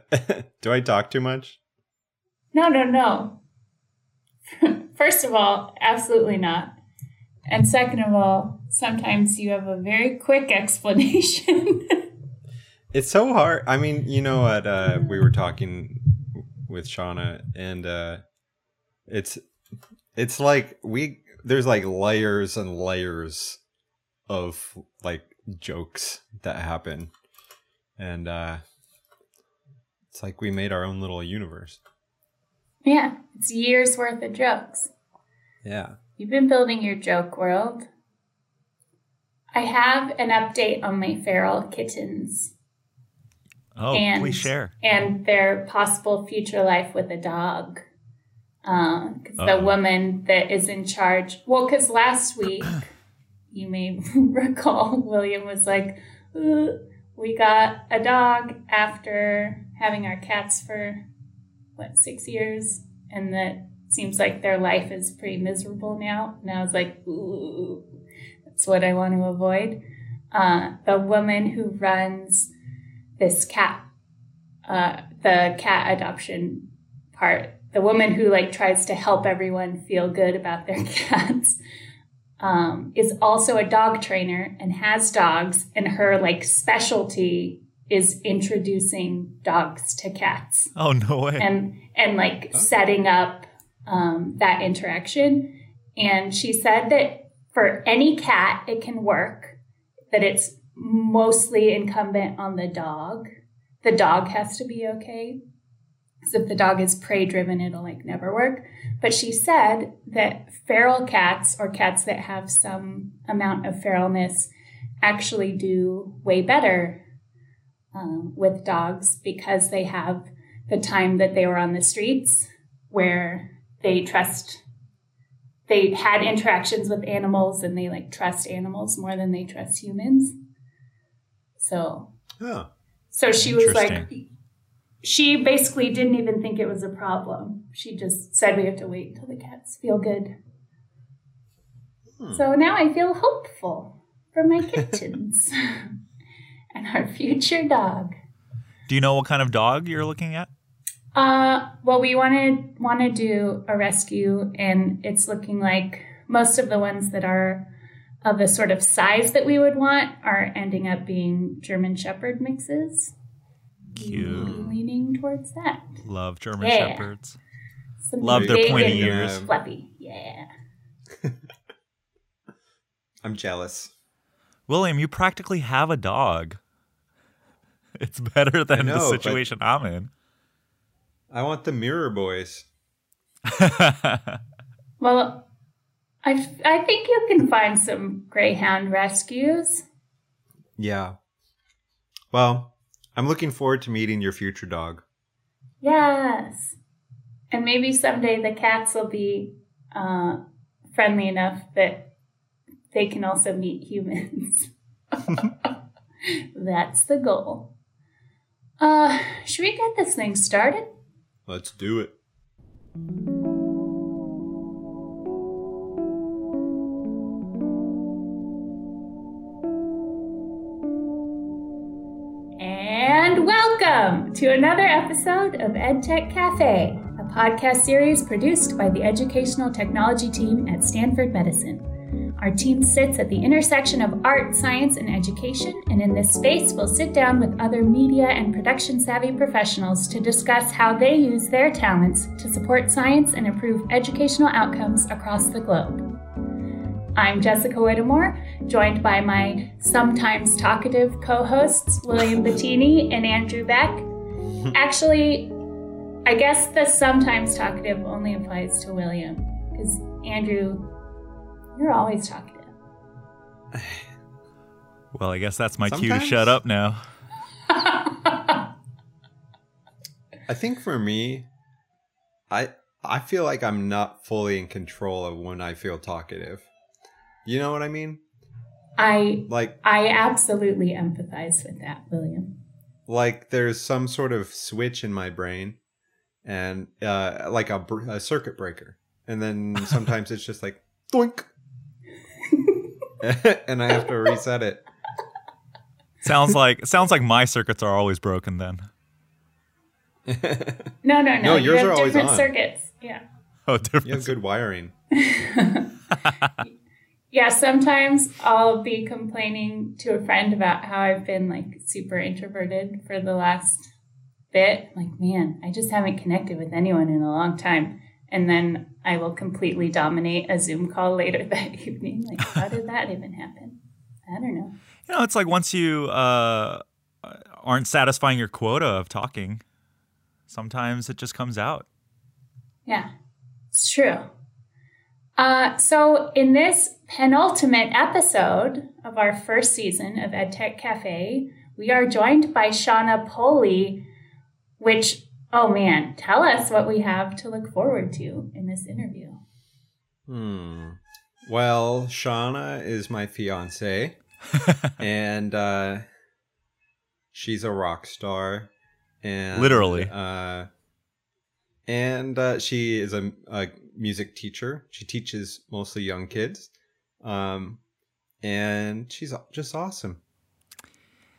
Do I talk too much? No, no, no. First of all, absolutely not. And second of all, sometimes you have a very quick explanation. it's so hard. I mean, you know what? Uh, we were talking with Shauna, and uh, it's it's like we there's like layers and layers of like jokes that happen, and uh, it's like we made our own little universe. Yeah, it's years worth of jokes. Yeah. You've been building your joke world. I have an update on my feral kittens. Oh, and, please share. And their possible future life with a dog. Because uh, the woman that is in charge, well, because last week, you may recall, William was like, we got a dog after having our cats for what six years, and that seems like their life is pretty miserable now. And I was like, ooh, that's what I want to avoid. Uh, the woman who runs this cat, uh, the cat adoption part, the woman who like tries to help everyone feel good about their cats. Um, is also a dog trainer and has dogs, and her like specialty is introducing dogs to cats. Oh no way! And and like oh. setting up um, that interaction. And she said that for any cat, it can work. That it's mostly incumbent on the dog. The dog has to be okay. Because if the dog is prey driven, it'll like never work. But she said that feral cats or cats that have some amount of feralness actually do way better um, with dogs because they have the time that they were on the streets where they trust they had interactions with animals and they like trust animals more than they trust humans. So oh, so she was like she basically didn't even think it was a problem. She just said we have to wait until the cats feel good. Hmm. so now i feel hopeful for my kittens and our future dog. Do you know what kind of dog you're looking at? Uh, well, we wanted want to do a rescue, and it's looking like most of the ones that are of the sort of size that we would want are ending up being German Shepherd mixes. Cute. Leaning towards that. Love German yeah. Shepherds. Some Love their pointy ears. Fluffy. Yeah. I'm jealous. William, you practically have a dog. It's better than know, the situation I'm in. I want the Mirror Boys. well, I, I think you can find some Greyhound rescues. Yeah. Well, I'm looking forward to meeting your future dog. Yes. And maybe someday the cats will be uh, friendly enough that they can also meet humans. That's the goal. Uh, should we get this thing started? Let's do it. And welcome to another episode of EdTech Cafe, a podcast series produced by the educational technology team at Stanford Medicine. Our team sits at the intersection of art, science, and education, and in this space, we'll sit down with other media and production savvy professionals to discuss how they use their talents to support science and improve educational outcomes across the globe. I'm Jessica Whittemore, joined by my sometimes talkative co hosts, William Bettini and Andrew Beck. Actually, I guess the sometimes talkative only applies to William, because Andrew you're always talkative. Well, I guess that's my Sometimes. cue to shut up now. I think for me, I I feel like I'm not fully in control of when I feel talkative. You know what I mean? I like I absolutely empathize with that, William. Like there's some sort of switch in my brain and uh like a, a circuit breaker. And then sometimes it's just like doink and I have to reset it. Sounds like sounds like my circuits are always broken then. no, no, no. no yours you have are different always on. circuits. Yeah. Oh, different. You have good wiring. yeah, sometimes I'll be complaining to a friend about how I've been like super introverted for the last bit. Like, man, I just haven't connected with anyone in a long time. And then I will completely dominate a Zoom call later that evening. Like, how did that even happen? I don't know. You know, it's like once you uh, aren't satisfying your quota of talking, sometimes it just comes out. Yeah, it's true. Uh, so, in this penultimate episode of our first season of EdTech Cafe, we are joined by Shauna Poley, which, oh man, tell us what we have to look forward to in this interview. Hmm. Well, Shauna is my fiance, and uh, she's a rock star, and literally, uh, and uh, she is a, a, music teacher. She teaches mostly young kids, um, and she's just awesome.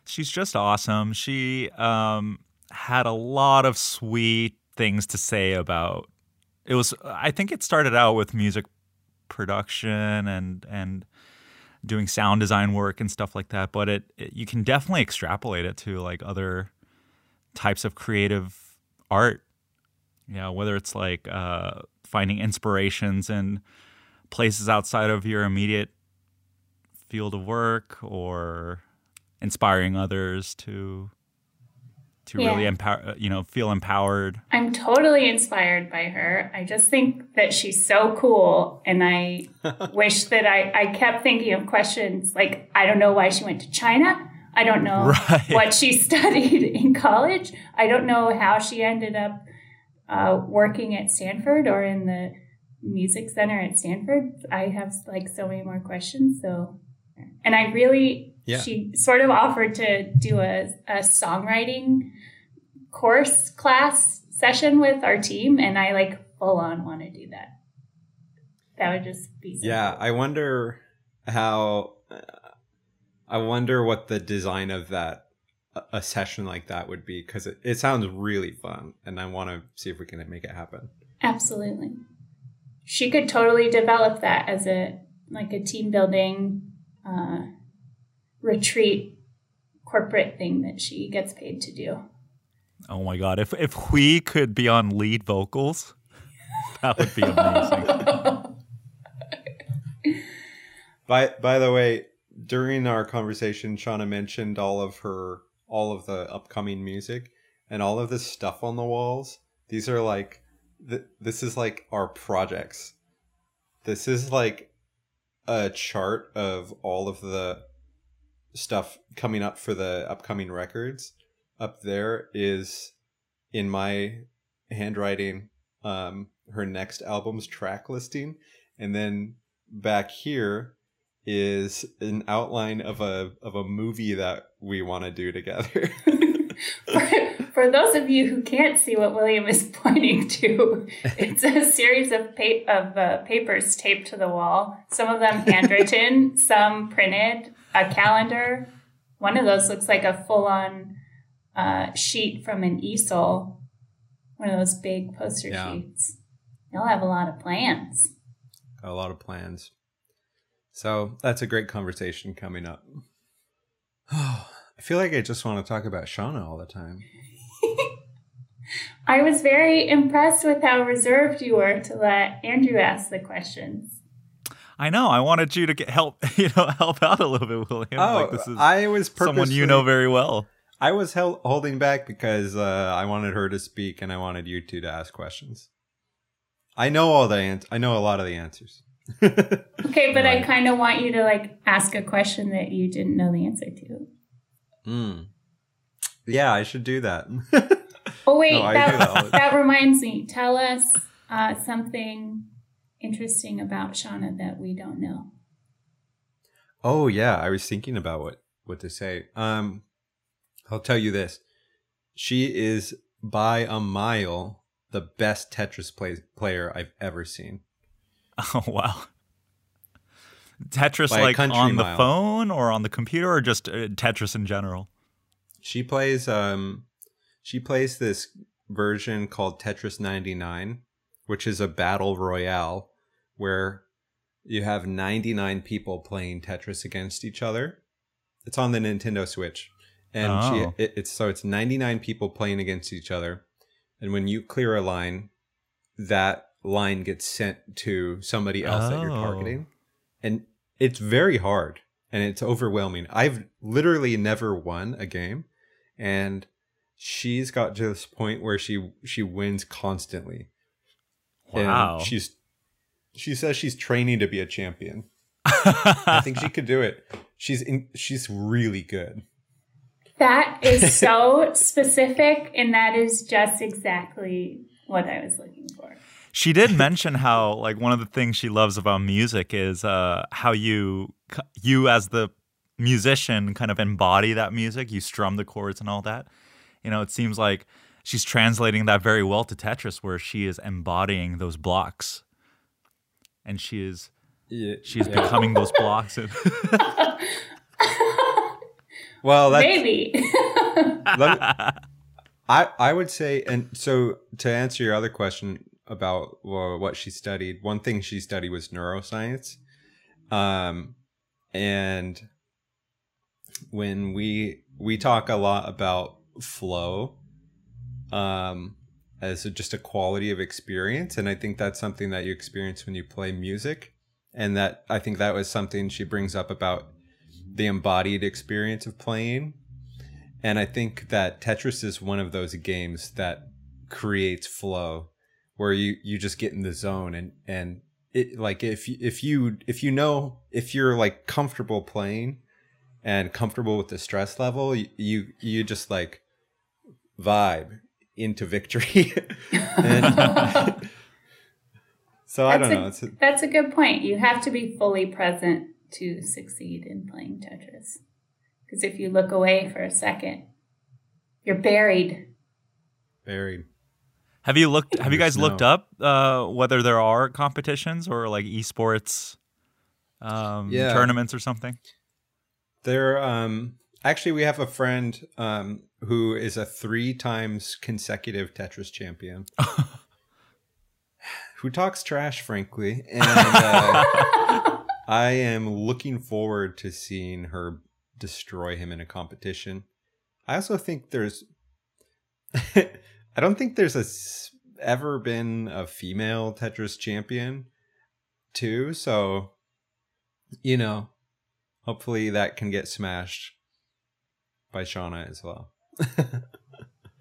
She's just awesome. She um, had a lot of sweet things to say about. It was. I think it started out with music production and and doing sound design work and stuff like that. But it, it you can definitely extrapolate it to like other types of creative art. Yeah, whether it's like uh, finding inspirations in places outside of your immediate field of work or inspiring others to to yeah. really empower you know feel empowered. I'm totally inspired by her. I just think that she's so cool and i wish that I, I kept thinking of questions like i don't know why she went to china. I don't know right. what she studied in college. I don't know how she ended up uh, working at stanford or in the music center at stanford. I have like so many more questions so and i really yeah. she sort of offered to do a, a songwriting course class session with our team and I like full on want to do that. That would just be Yeah. I wonder how uh, I wonder what the design of that a session like that would be because it, it sounds really fun and I want to see if we can make it happen. Absolutely. She could totally develop that as a like a team building uh, retreat corporate thing that she gets paid to do. Oh my god! If if we could be on lead vocals, that would be amazing. by by the way, during our conversation, Shauna mentioned all of her all of the upcoming music and all of this stuff on the walls. These are like th- this is like our projects. This is like a chart of all of the stuff coming up for the upcoming records up there is in my handwriting um her next album's track listing. And then back here is an outline of a of a movie that we want to do together. For, for, those of you who can't see what William is pointing to, it's a series of pa- of uh, papers taped to the wall. Some of them handwritten, some printed, a calendar. One of those looks like a full on uh, sheet from an easel, one of those big poster yeah. sheets. Y'all have a lot of plans. Got a lot of plans. So that's a great conversation coming up. Oh, I feel like I just want to talk about Shauna all the time. I was very impressed with how reserved you were to let Andrew ask the questions. I know. I wanted you to get help, you know, help out a little bit, William. Oh, like this is I was someone you know very well. I was held, holding back because uh, I wanted her to speak and I wanted you two to ask questions. I know all the answers. I know a lot of the answers. okay, but right. I kind of want you to like ask a question that you didn't know the answer to. Hmm. Yeah, I should do that. oh wait, no, that, that, that, reminds me. Tell us uh, something interesting about Shauna that we don't know. Oh yeah, I was thinking about what what to say. Um, I'll tell you this. She is by a mile the best Tetris play- player I've ever seen. Oh wow. Tetris by like on the phone or on the computer or just uh, Tetris in general? She plays um she plays this version called Tetris 99, which is a battle royale where you have 99 people playing Tetris against each other. It's on the Nintendo Switch. And Oh. she, it, it's so it's 99 people playing against each other. And when you clear a line, that line gets sent to somebody else that you're Oh. targeting. And it's very hard and it's overwhelming. I've literally never won a game and she's got to this point where she she wins constantly. And Wow. she's she says she's training to be a champion. I think she could do it. She's in, she's really good. That is so specific, and that is just exactly what I was looking for. She did mention how like one of the things she loves about music is uh, how you you as the musician kind of embody that music. You strum the chords and all that. You know, it seems like she's translating that very well to Tetris, where she is embodying those blocks, and she is Yeah. she's becoming those blocks. And Well, that's Maybe. let me- I I would say, and so to answer your other question about well, what she studied, one thing she studied was neuroscience, um, and when we we talk a lot about flow, um, as just a quality of experience, and I think that's something that you experience when you play music, and that I think that was something she brings up about the embodied experience of playing. And I think that Tetris is one of those games that creates flow where you you just get in the zone and and it like if you- if you if you know if you're like comfortable playing and comfortable with the stress level you you, you just like vibe into victory and so I That's don't a- know it's a, That's a good point. You have to be fully present to succeed in playing Tetris. Because if you look away for a second, you're buried. Buried. have you looked? Have you guys looked up uh, whether there are competitions or like esports um, Yeah. tournaments or something? There, um, actually, we have a friend um, who is a three times consecutive Tetris champion, who talks trash, frankly, and uh, I am looking forward to seeing her destroy him in a competition. I also think there's, I don't think there's a ever been a female Tetris champion, too. So, you know, hopefully that can get smashed by Shauna as well.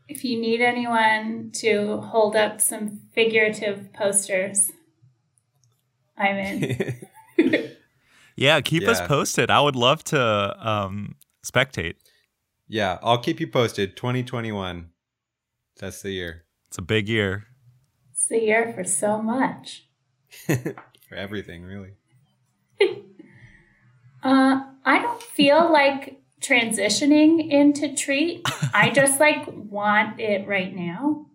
If you need anyone to hold up some figurative posters, I'm in. Yeah, keep us posted. I would love to um, spectate. yeah, I'll keep you posted. 2021. That's the year It's a big year. It's the year for so much. for everything, really. Uh, I don't feel like transitioning into treat. I just like want it right now.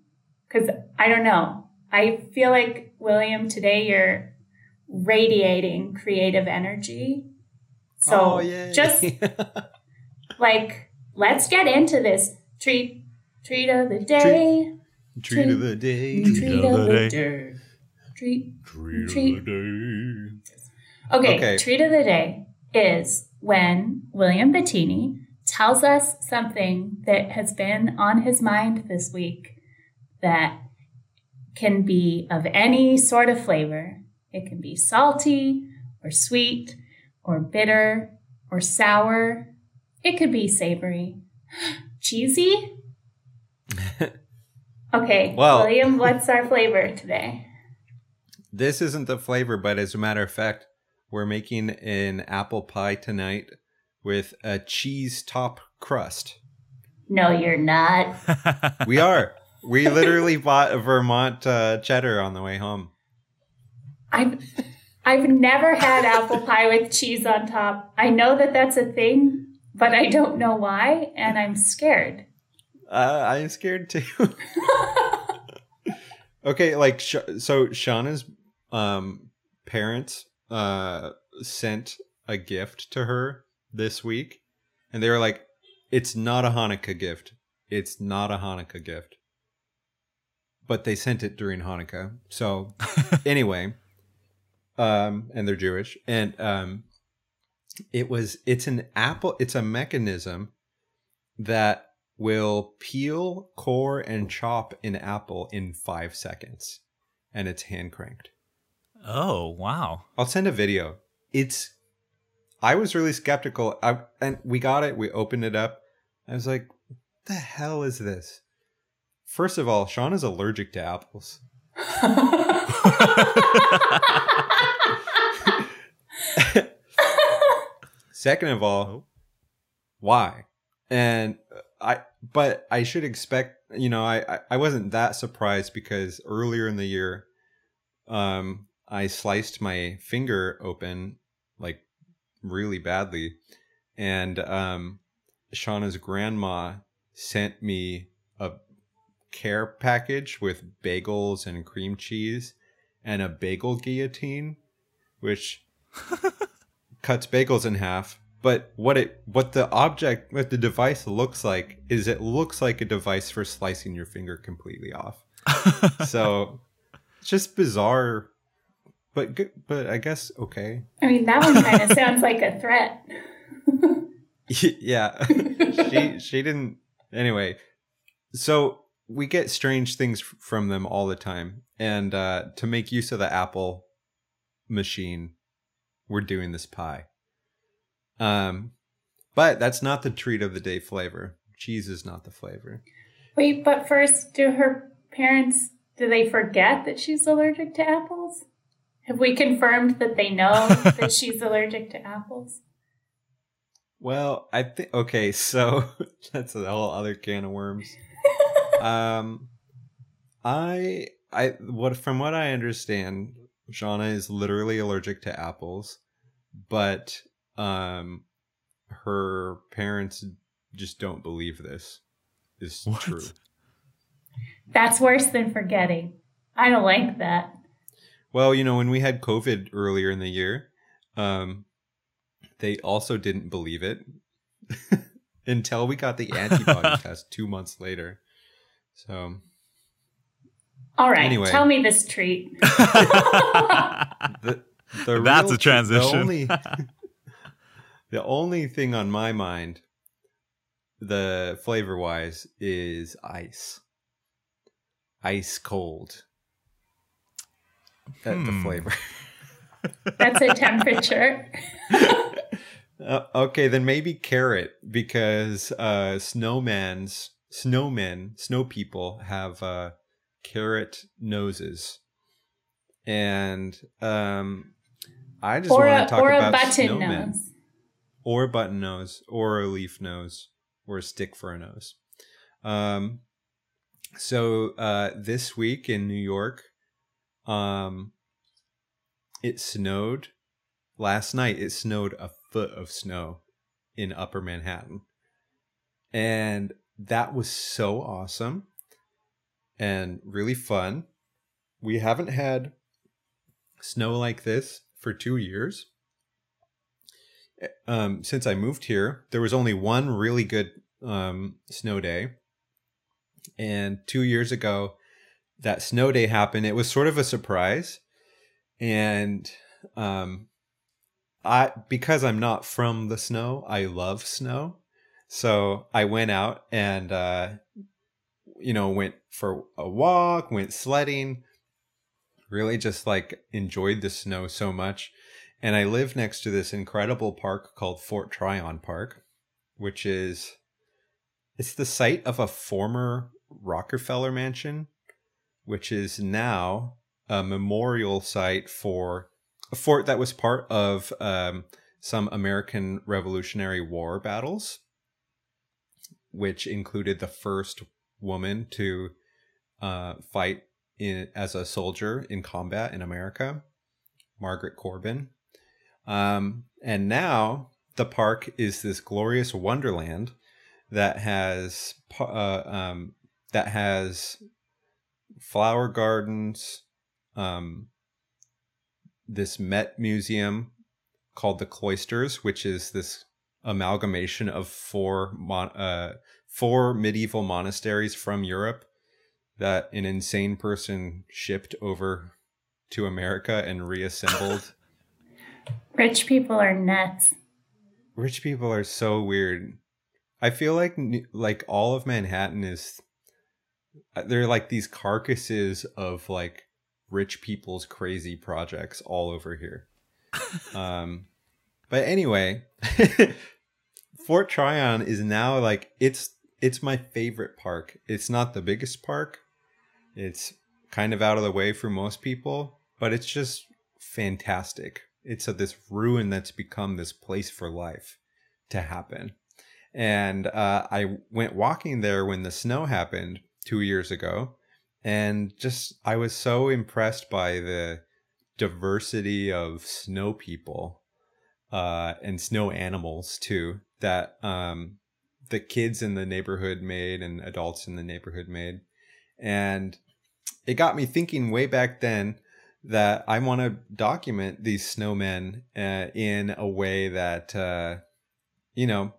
Cause I don't know. I feel like William today you're radiating creative energy. So Oh, yay. just like let's get into this treat treat of the day. treat of the day. Treat of the day. Treat treat Okay, Okay. treat of the day is when William Bettini tells us something that has been on his mind this week that can be of any sort of flavor. It can be salty or sweet or bitter or sour. It could be savory. Cheesy? Okay, Well- William, what's our flavor today? This isn't the flavor, but as a matter of fact, we're making an apple pie tonight with a cheese top crust. No, you're not. We are. We literally bought a Vermont uh, cheddar on the way home. I've I've never had apple pie with cheese on top. I know that that's a thing, but I don't know why, and I'm scared. Uh, I'm scared too. okay, like so, Shauna's um, parents uh, sent a gift to her this week, and they were like, "It's not a Hanukkah gift. It's not a Hanukkah gift." but they sent it during Hanukkah. So anyway, um, and they're Jewish, and um, it was it's an apple. It's a mechanism that will peel, core, and chop an apple in five seconds, and it's hand cranked. Oh wow! I'll send a video. It's. I was really skeptical, I, and we got it. We opened it up. I was like, "The hell is this?" First of all, Sean is allergic to apples. Second of all, Oh. why? And I, but I should expect, you know, I, I, I wasn't that surprised because earlier in the year, um, I sliced my finger open like really badly, and um, Shauna's grandma sent me a care package with bagels and cream cheese and a bagel guillotine, which cuts bagels in half. But what it what the object what the device looks like is it looks like a device for slicing your finger completely off. so it's just bizarre, but but I guess okay. I mean, that one kind of sounds like a threat. yeah, she she didn't. Anyway, so we get strange things from them all the time, and uh, to make use of the Apple machine, we're doing this pie. Um, but that's not the treat of the day flavor. Cheese is not the flavor. Wait, but first, do her parents do they forget that she's allergic to apples? Have we confirmed that they know that she's allergic to apples? Well, I think okay, so that's a whole other can of worms. um, I I what from what I understand, Shauna is literally allergic to apples, but um, her parents just don't believe this is What? true. That's worse than forgetting. I don't like that. Well, you know, when we had COVID earlier in the year, um, they also didn't believe it until we got the antibody test two months later. So All right, Anyway. tell me this treat. the, the That's real a transition. The only, the only thing on my mind, the flavor wise, is ice. Ice cold. That the Hmm. flavor. That's a temperature. Uh, okay, then maybe carrot because uh, snowmans, snowmen, snow people have uh, carrot noses, and um, I just want to talk or a about button snowmen, nose. or a button nose, or a leaf nose, or a stick for a nose. Um, so uh, this week in New York, um, it snowed. Last night it snowed a foot of snow in upper manhattan. And that was so awesome and really fun. We haven't had snow like this for two years. Um, since i moved here there was only one really good um, snow day. And two years ago that snow day happened it was sort of a surprise. And um i because i'm not from the snow i love snow. So i went out and uh you know went for a walk went sledding really just like enjoyed the snow so much. And i live next to this incredible park called fort tryon park which is it's the site of a former rockefeller mansion which is now a memorial site for a fort that was part of um, some American Revolutionary War battles, which included the first woman to uh, fight in as a soldier in combat in America, Margaret Corbin. Um, and now the park is this glorious wonderland that has uh, um, that has flower gardens, um, this Met Museum called the Cloisters, which is this amalgamation of four mon- uh, four medieval monasteries from Europe that an insane person shipped over to America and reassembled. Rich people are nuts. Rich people are so weird. I feel like like all of Manhattan is they're like these carcasses of like rich people's crazy projects all over here. um but anyway, Fort Tryon is now like it's it's my favorite park. It's not the biggest park. It's kind of out of the way for most people, but it's just fantastic. It's a, this ruin that's become this place for life to happen. And uh, I went walking there when the snow happened two years ago, and just I was so impressed by the diversity of snow people uh, and snow animals too that um, the kids in the neighborhood made and adults in the neighborhood made. And it got me thinking way back then that I want to document these snowmen uh, in a way that, uh, you know,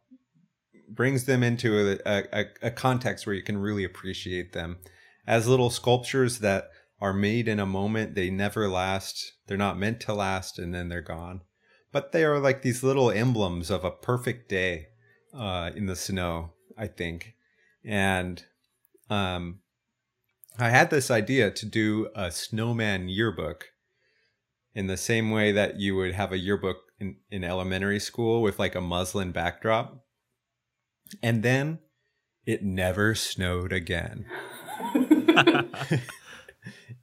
brings them into a, a, a context where you can really appreciate them as little sculptures that are made in a moment. They never last. They're not meant to last and then they're gone. But they are like these little emblems of a perfect day uh, in the snow, I think. And um, I had this idea to do a snowman yearbook in the same way that you would have a yearbook in, in elementary school with like a muslin backdrop. And then it never snowed again.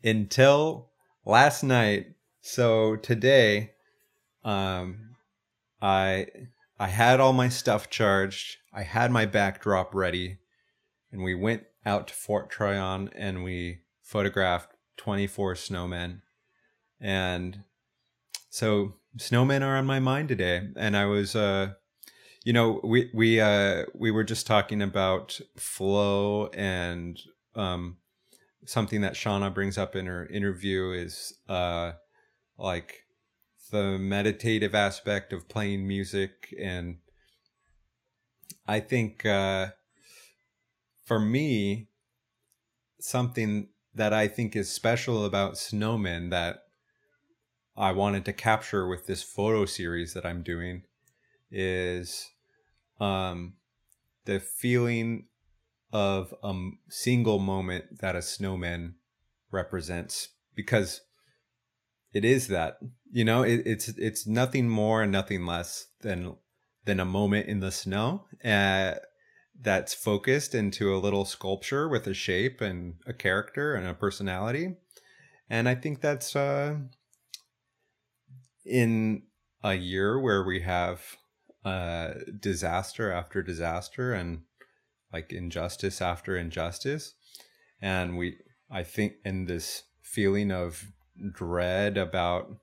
Until last night. So today, um, I I had all my stuff charged. I had my backdrop ready, and we went out to Fort Tryon and we photographed 24 snowmen. And so snowmen are on my mind today. And I was, uh, you know, we we uh, we were just talking about flow and um, something that Shauna brings up in her interview is uh, like the meditative aspect of playing music. And I think uh, for me something that I think is special about snowmen that I wanted to capture with this photo series that I'm doing is um, the feeling of a single moment that a snowman represents because it is that you know it, it's it's nothing more and nothing less than than a moment in the snow uh, that's focused into a little sculpture with a shape and a character and a personality. And i think that's uh in a year where we have uh disaster after disaster and like injustice after injustice and we i think in this feeling of dread about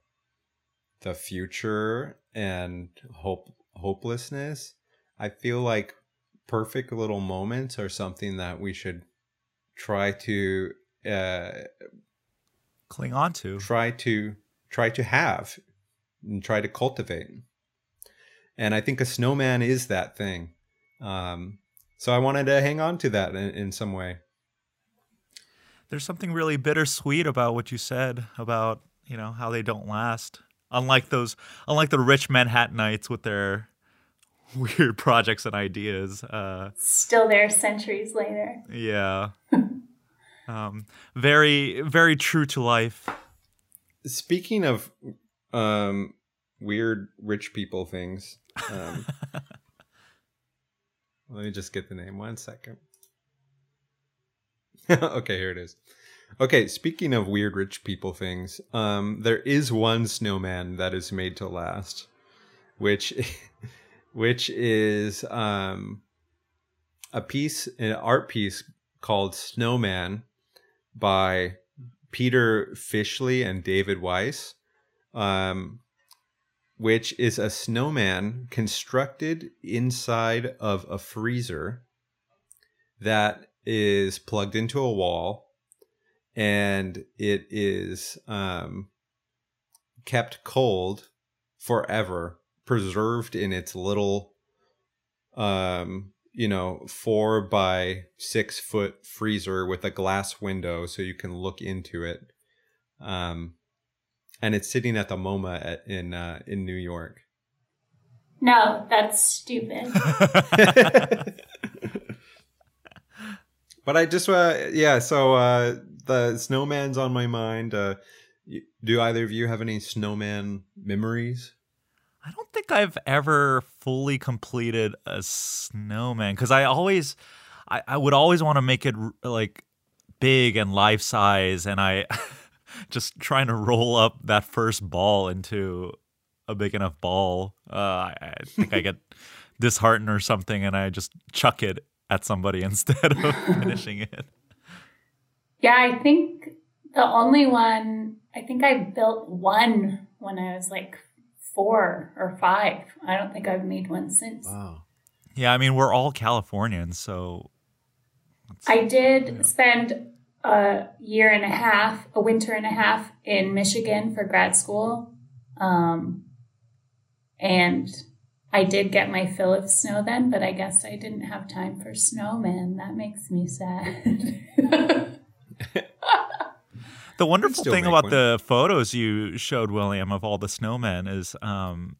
the future and hope hopelessness, I feel like perfect little moments are something that we should try to uh, cling on to, try to try to have, and try to cultivate. And I think a snowman is that thing. Um, so I wanted to hang on to that in, in some way there's something really bittersweet about what you said about you know how they don't last. Unlike those, unlike the rich Manhattanites with their weird projects and ideas. Uh, Still there centuries later. Yeah. um, very, very true to life. Speaking of um, weird rich people things, um, let me just get the name one second. okay, here it is. Okay, speaking of weird rich people things, um, there is one snowman that is made to last, which, which is um, a piece, an art piece called Snowman by Peter Fischli and David Weiss, um, which is a snowman constructed inside of a freezer that is plugged into a wall and it is um, kept cold forever, preserved in its little um, you know, four by six foot freezer with a glass window so you can look into it. Um, and it's sitting at the MoMA at, in uh, in New York. No, that's stupid. but I just uh, yeah, so uh, the snowman's on my mind. Uh, do either of you have any snowman memories? I don't think I've ever fully completed a snowman because I always, I, I would always want to make it like big and life size, and I just trying to roll up that first ball into a big enough ball. Uh, I, I think I get disheartened or something, and I just chuck it at somebody instead of finishing it. Yeah, I think the only one I think I built one when I was like four or five. I don't think I've made one since. Wow. Yeah, I mean we're all Californians, so I did yeah. spend a year and a half, a winter and a half in Michigan for grad school. Um, and I did get my fill of snow then, but I guess I didn't have time for snowmen. That makes me sad. the wonderful thing about one. the photos you showed, William, of all the snowmen is, um,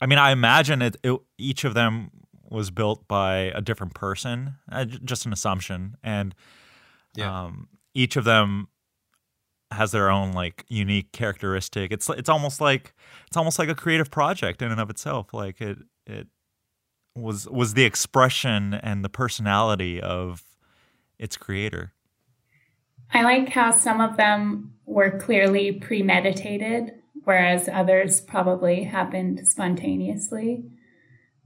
I mean, I imagine it, it, each of them was built by a different person, uh, just an assumption, and yeah. um, each of them has their own like unique characteristic. It's it's almost like it's almost like a creative project in and of itself. Like it it was was the expression and the personality of its creator. I like how some of them were clearly premeditated, whereas others probably happened spontaneously.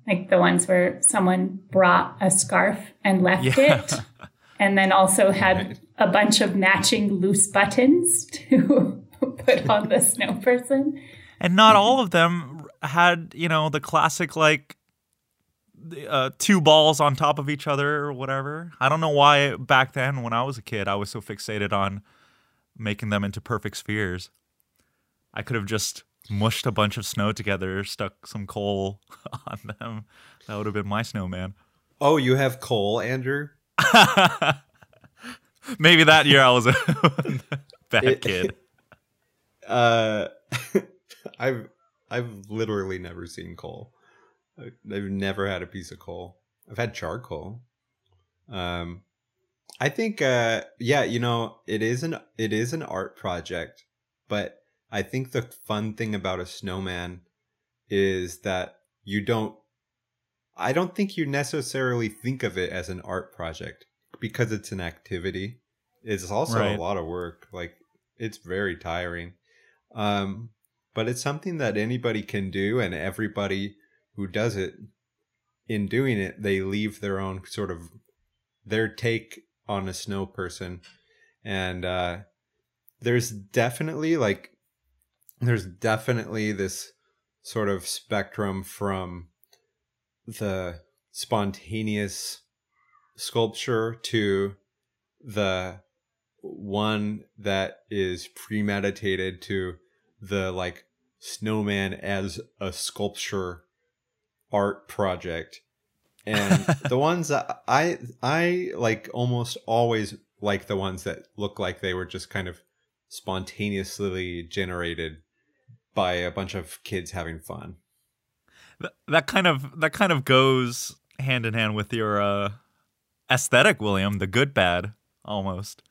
Like the ones where someone brought a scarf and left yeah. it, and then also had a bunch of matching loose buttons to put on the snow person. And not all of them had, you know, the classic like uh, two balls on top of each other or whatever. I don't know why back then, when I was a kid, I was so fixated on making them into perfect spheres. I could have just mushed a bunch of snow together, stuck some coal on them. That would have been my snowman. Oh, you have coal, Andrew? Maybe that year I was a bad it, kid. Uh, I've I've literally never seen coal. I've never had a piece of coal. I've had charcoal. Um, I think, uh, yeah, you know, it is an it is an art project, but I think the fun thing about a snowman is that you don't. I don't think you necessarily think of it as an art project because it's an activity. It's also right. a lot of work. Like it's very tiring. Um, but it's something that anybody can do, and everybody who does it in doing it they leave their own sort of their take on a snow person and uh there's definitely like there's definitely this sort of spectrum from the spontaneous sculpture to the one that is premeditated to the like snowman as a sculpture art project. And the ones that i i like almost always like the ones that look like they were just kind of spontaneously generated by a bunch of kids having fun that, that kind of that kind of goes hand in hand with your uh aesthetic william the good bad almost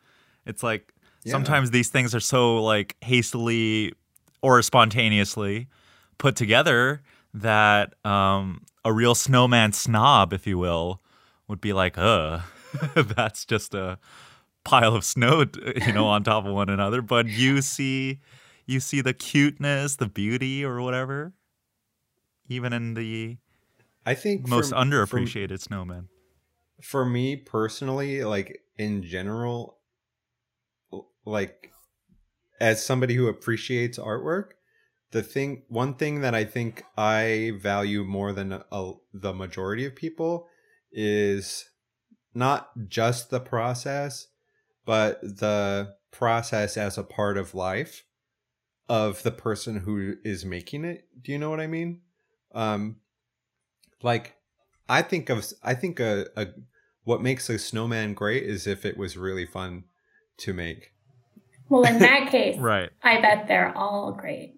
it's like yeah. sometimes these things are so like hastily or spontaneously put together that um, a real snowman snob, if you will, would be like, "Uh, that's just a pile of snow, you know, on top of one another." But you see, you see the cuteness, the beauty, or whatever, even in the I think most from, underappreciated from, snowmen. For me personally, like in general, like as somebody who appreciates artwork, the thing one thing that I think I value more than a, the majority of people is not just the process, but the process as a part of life of the person who is making it. Do you know what I mean? Um, like I think of I think a, a what makes a snowman great is if it was really fun to make. Well, in that case, Right. I bet they're all great.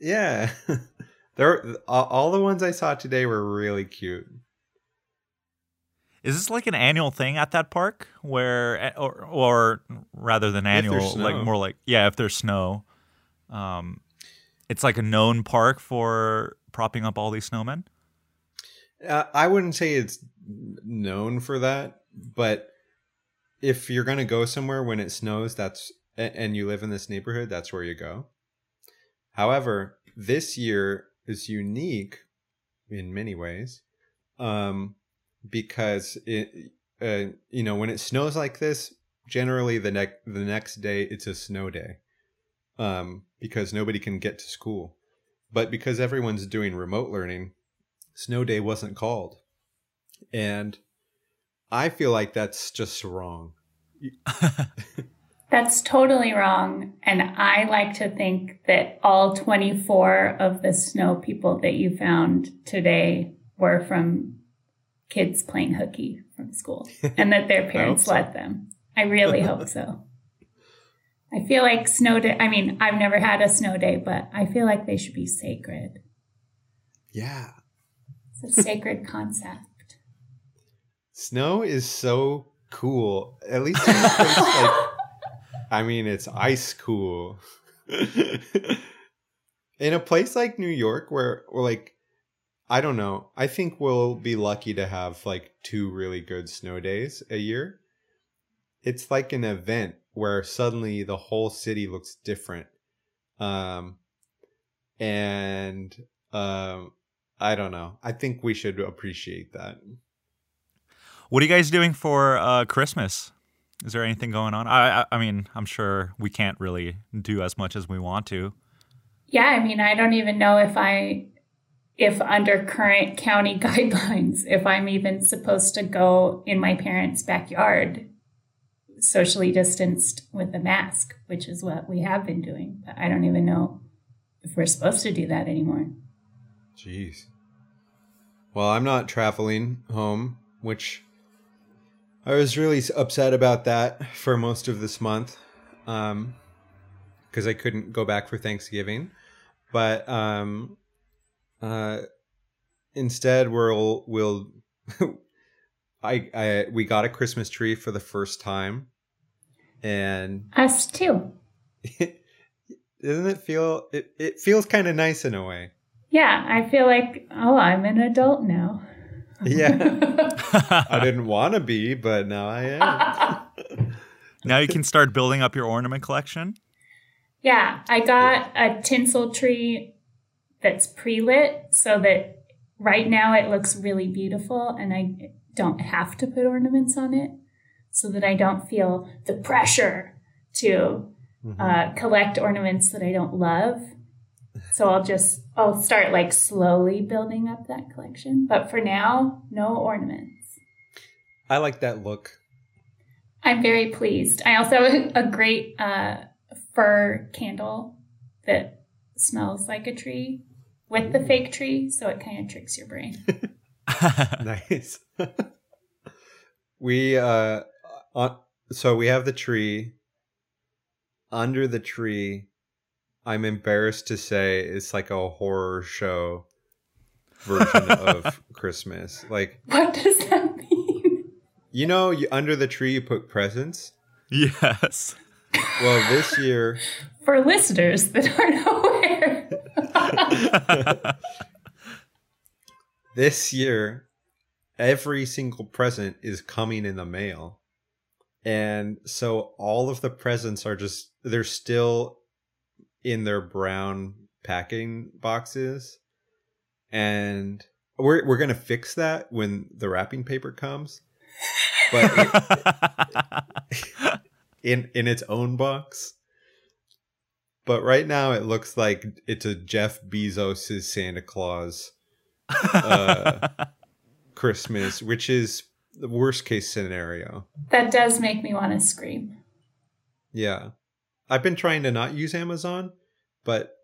Yeah, there all all the ones I saw today were really cute. Is this like an annual thing at that park where or or rather than annual like more like yeah, if there's snow. Um it's like a known park for propping up all these snowmen. Uh, I wouldn't say it's known for that, but if you're going to go somewhere when it snows, that's and you live in this neighborhood, that's where you go. However, this year is unique in many ways, um, because it, uh, you know, when it snows like this, generally the next the next day it's a snow day, um, because nobody can get to school, but because everyone's doing remote learning, snow day wasn't called, and I feel like that's just wrong. That's totally wrong. And I like to think that all 24 of the snow people that you found today were from kids playing hooky from school and that their parents so. let them. I really hope so. I feel like snow day, I mean, I've never had a snow day, but I feel like they should be sacred. Yeah, It's a sacred concept. snow is so cool. At least in a place like, I mean, it's ice cool. in a place like New York, where, or like, I don't know. I think we'll be lucky to have like two really good snow days a year. It's like an event where suddenly the whole city looks different. Um, and um, I don't know. I think we should appreciate that. What are you guys doing for uh, Christmas? Is there anything going on? I, I I mean, I'm sure we can't really do as much as we want to. Yeah, I mean, I don't even know if I, if under current county guidelines, if I'm even supposed to go in my parents' backyard, socially distanced with a mask, which is what we have been doing. But I don't even know if we're supposed to do that anymore. Jeez. Well, I'm not traveling home, which I was really upset about that for most of this month, um, because I couldn't go back for Thanksgiving. But um, uh, instead, we'll we'll I I we got a Christmas tree for the first time, and Us too. doesn't it feel it, it feels kind of nice in a way Yeah, I feel like, oh, I'm an adult now. yeah i didn't want to be but now i am now you can start building up your ornament collection. Yeah, I got a tinsel tree that's pre lit so that right now it looks really beautiful and I don't have to put ornaments on it so that I don't feel the pressure to uh, collect ornaments that I don't love. So I'll just, I'll start like slowly building up that collection. But for now, no ornaments. i like that look I'm very pleased. I also have a great uh, fir candle that smells like a tree with the fake tree, so it kind of tricks your brain. nice. We uh on, so we have the tree. Under the tree i'm embarrassed to say it's like a horror show version of christmas. Like What does that mean? you know you, under the tree you put presents? Yes. well this year For listeners that aren't aware, this year every single present is coming in the mail. And so all of the presents are just they're still in their brown packing boxes. And we're we're going to fix that when the wrapping paper comes. But it- in in its own box. But right now it looks like it's a Jeff Bezos' Santa Claus uh, Christmas, which is the worst case scenario. that does make me want to scream. Yeah. I've been trying to not use Amazon, but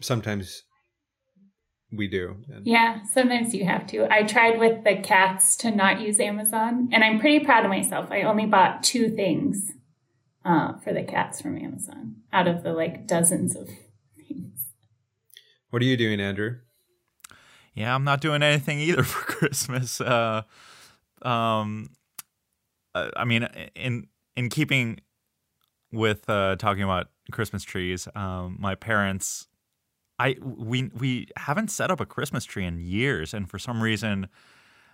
sometimes we do. And Yeah, sometimes you have to. I tried with the cats to not use Amazon, and I'm pretty proud of myself. I only bought two things uh, for the cats from Amazon out of the like dozens of things. What are you doing, Andrew? Yeah, I'm not doing anything either for Christmas. Uh, um, uh, I mean, in in keeping with uh, talking about Christmas trees, um, my parents, I we we haven't set up a Christmas tree in years, and for some reason,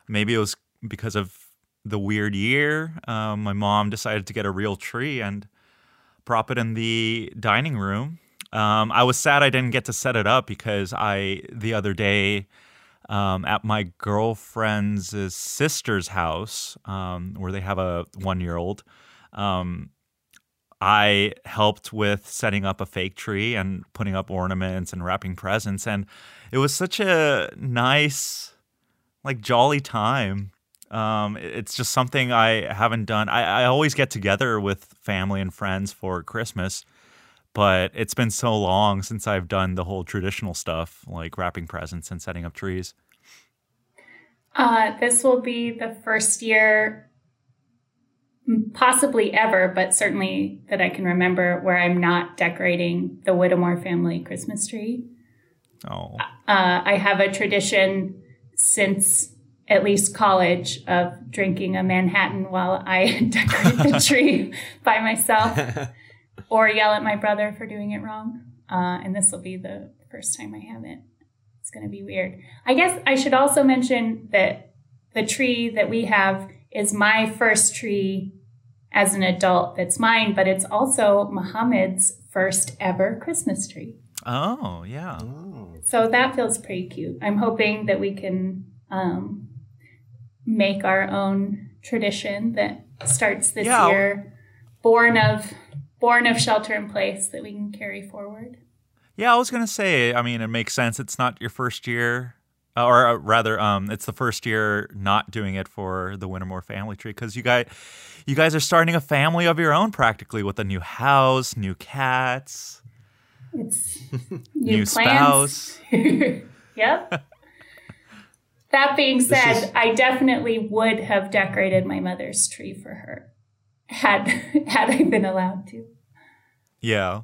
maybe it was because of the weird year. Um, my mom decided to get a real tree and prop it in the dining room. Um, I was sad I didn't get to set it up because I the other day um, at my girlfriend's sister's house, um, where they have a one year old. Um, I helped with setting up a fake tree and putting up ornaments and wrapping presents. And it was such a nice, like, jolly time. Um, it's just something I haven't done. I, I always get together with family and friends for Christmas, but it's been so long since I've done the whole traditional stuff, like wrapping presents and setting up trees. Uh, this will be the first year, possibly ever, but certainly that I can remember, where I'm not decorating the Whittemore family Christmas tree. Oh, Uh, I have a tradition since at least college of drinking a Manhattan while I decorate the tree by myself or yell at my brother for doing it wrong. Uh, and this will be the first time I haven't. It's going to be weird. I guess I should also mention that the tree that we have is my first tree as an adult that's mine, but it's also Muhammad's first ever Christmas tree. oh, yeah. So that feels pretty cute. I'm hoping that we can um, make our own tradition that starts this Yeah. year, born of born of shelter in place that we can carry forward. Yeah, I was gonna say. I mean, it makes sense. It's not your first year, uh, or uh, rather, um, it's the first year not doing it for the Wintermore family tree because you guys, you guys are starting a family of your own practically with a new house, new cats, It's new, new, spouse. yep. That being said, is- I definitely would have decorated my mother's tree for her had had I been allowed to. Yeah.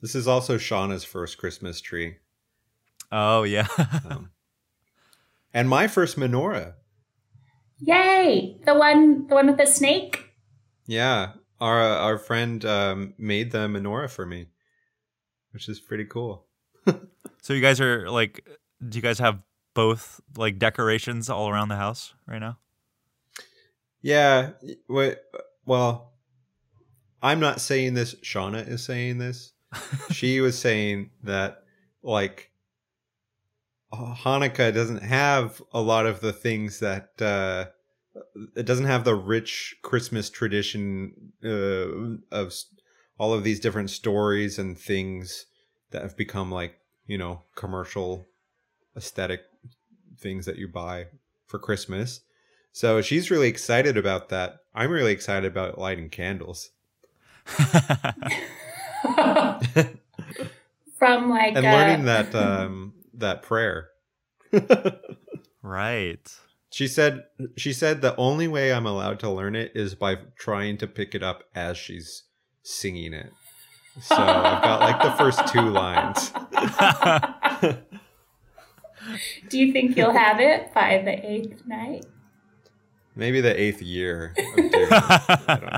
This is also Shauna's first Christmas tree. Oh yeah. Um, and my first menorah. Yay! The one the one with the snake? Yeah. Our our friend um, made the menorah for me, which is pretty cool. so you guys are like, do you guys have both like decorations all around the house right now? Yeah. Well, I'm not saying this. Shauna is saying this. she was saying that like Hanukkah doesn't have a lot of the things that uh, it doesn't have the rich Christmas tradition uh, of all of these different stories and things that have become like you know commercial aesthetic things that you buy for Christmas. So she's really excited about that. I'm really excited about lighting candles From like and uh, learning that um, that prayer. right. She said she said the only way I'm allowed to learn it is by trying to pick it up as she's singing it. So I've got like the first two lines. Do you think you'll have it by the eighth night? Maybe the eighth year. Of doing it. I don't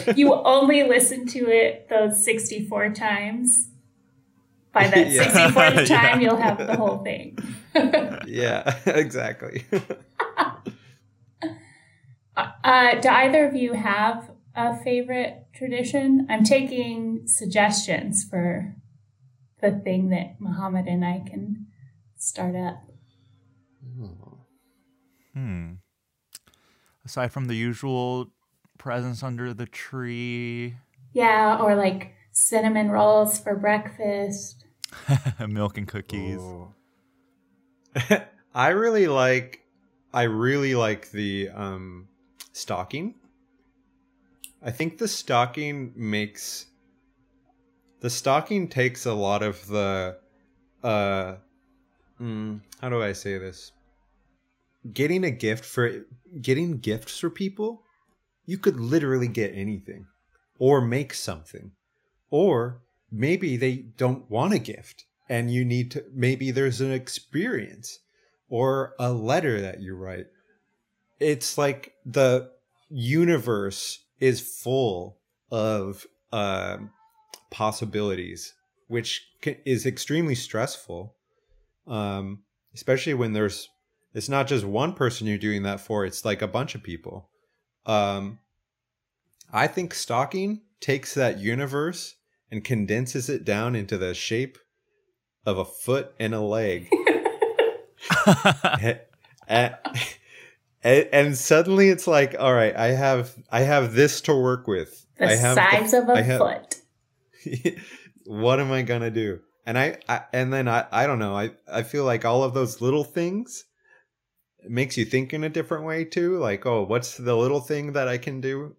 know. You only listen to it those sixty-four times. By that Yeah. sixty-fourth Yeah. time, you'll have the whole thing. Yeah, exactly. Uh, do either of you have a favorite tradition? I'm taking suggestions for the thing that Muhammad and I can start up. Hmm. Aside from the usual presents under the tree, Yeah, or like cinnamon rolls for breakfast. milk and cookies. Oh. I really like I really like the um stocking. I think the stocking makes the stocking takes a lot of the uh mm, how do I say this? Getting a gift for getting gifts for people, you could literally get anything or make something. Or maybe they don't want a gift and you need to maybe there's an experience or a letter that you write. It's like the universe is full of uh, possibilities, which is extremely stressful. Um, especially when there's, it's not just one person you're doing that for; it's like a bunch of people. Um, I think stocking takes that universe and condenses it down into the shape of a foot and a leg. and, and, and, suddenly it's like, all right, I have I have this to work with. The I have size the, of a have, foot. what am I gonna do? And I, I and then I I don't know. I I feel like all of those little things makes you think in a different way too. Like, oh, what's the little thing that I can do?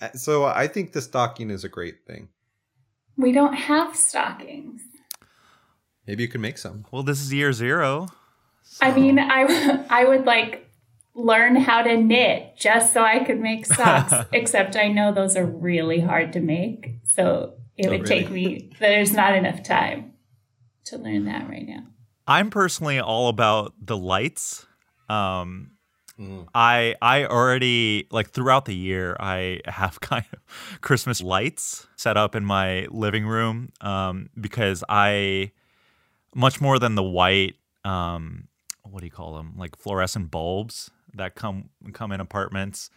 Uh, so I think the stocking is a great thing. We don't have stockings. Maybe you could make some. Well, this is year zero. So. I mean, I I would like learn how to knit just so I could make socks. except I know those are really hard to make, so it oh, would really? take me. There's not enough time to learn that right now. I'm personally all about the lights. Um, mm. I I already like throughout the year I have kind of Christmas lights set up in my living room um, because I much more than the white um, what do you call them like fluorescent bulbs that come come in apartments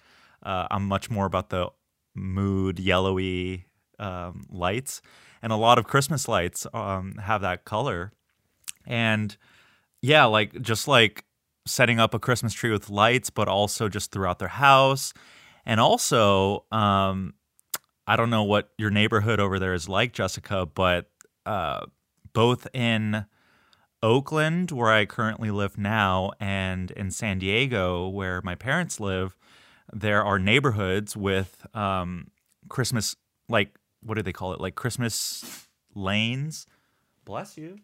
uh, i'm much more about the mood yellowy um, lights. And a lot of christmas lights um, have that color. And yeah like just like setting up a christmas tree with lights but also just throughout their house and also um, i don't know what your neighborhood over there is like jessica but uh, both in Oakland, where I currently live now, and in San Diego, where my parents live, there are neighborhoods with um, Christmas, like, what do they call it? Like Christmas lanes. Bless you.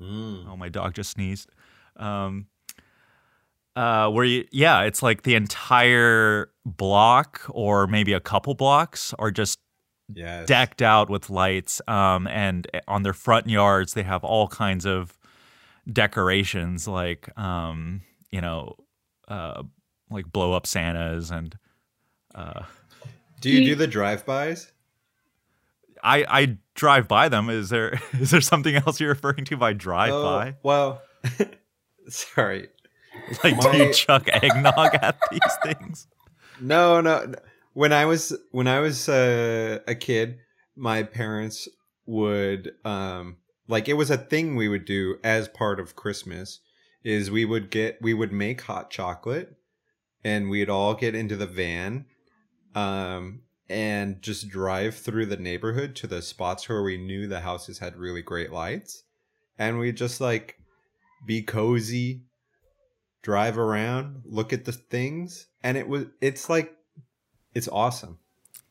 Mm. Oh, my dog just sneezed. Um, uh, where you, yeah, it's like the entire block or maybe a couple blocks are just yes. decked out with lights. Um, and on their front yards, they have all kinds of decorations like um, you know uh, like blow up Santas and. Uh, do you do the drive-bys? I I drive by them. Is there is there something else you're referring to by drive by? Oh, well, sorry. Like, do you chuck eggnog at these things? No, no. When I was when I was uh, a kid, my parents would um like it was a thing we would do as part of Christmas is we would get we would make hot chocolate and we'd all get into the van um and just drive through the neighborhood to the spots where we knew the houses had really great lights and we'd just like be cozy drive around look at the things and it was it's like it's awesome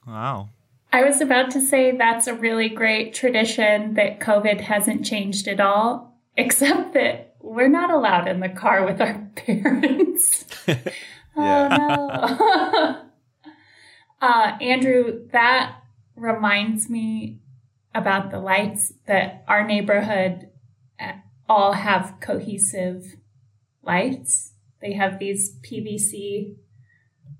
wow I was about to say that's a really great tradition that COVID hasn't changed at all, except that we're not allowed in the car with our parents. oh no. uh, Andrew, that reminds me about the lights that our neighborhood uh, all have cohesive lights. They have these PVC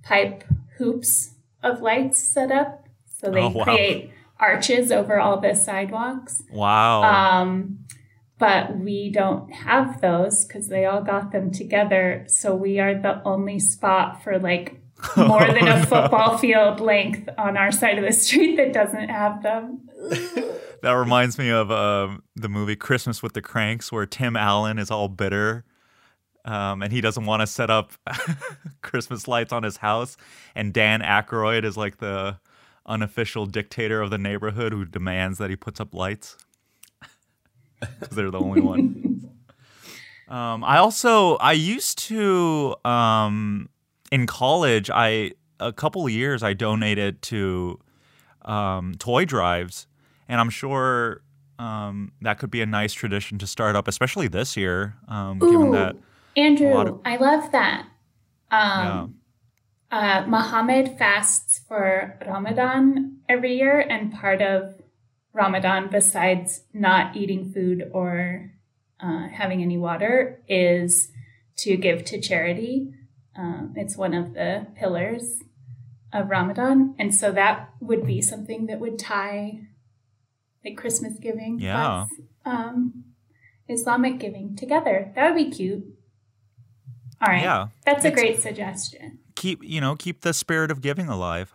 pipe hoops of lights set up so they oh, wow. create arches over all the sidewalks. Wow. Um, but we don't have those because they all got them together. So we are the only spot for like more than a football field length on our side of the street that doesn't have them. that reminds me of uh, the movie Christmas with the Cranks, where Tim Allen is all bitter. Um, and he doesn't want to set up Christmas lights on his house. And Dan Aykroyd is like the unofficial dictator of the neighborhood who demands that he puts up lights because they're the only one. Um, I also I used to um, in college I a couple of years I donated to um, toy drives, and I'm sure um, that could be a nice tradition to start up, especially this year, um, given that. Andrew, of- I love that. Um, uh, Muhammad fasts for Ramadan every year, and part of Ramadan, besides not eating food or uh, having any water, is to give to charity. Um, it's one of the pillars of Ramadan, and so that would be something that would tie like Christmas giving Yeah. plus um, Islamic giving together. That would be cute. All right, Yeah. that's a great suggestion. keep you know keep the spirit of giving alive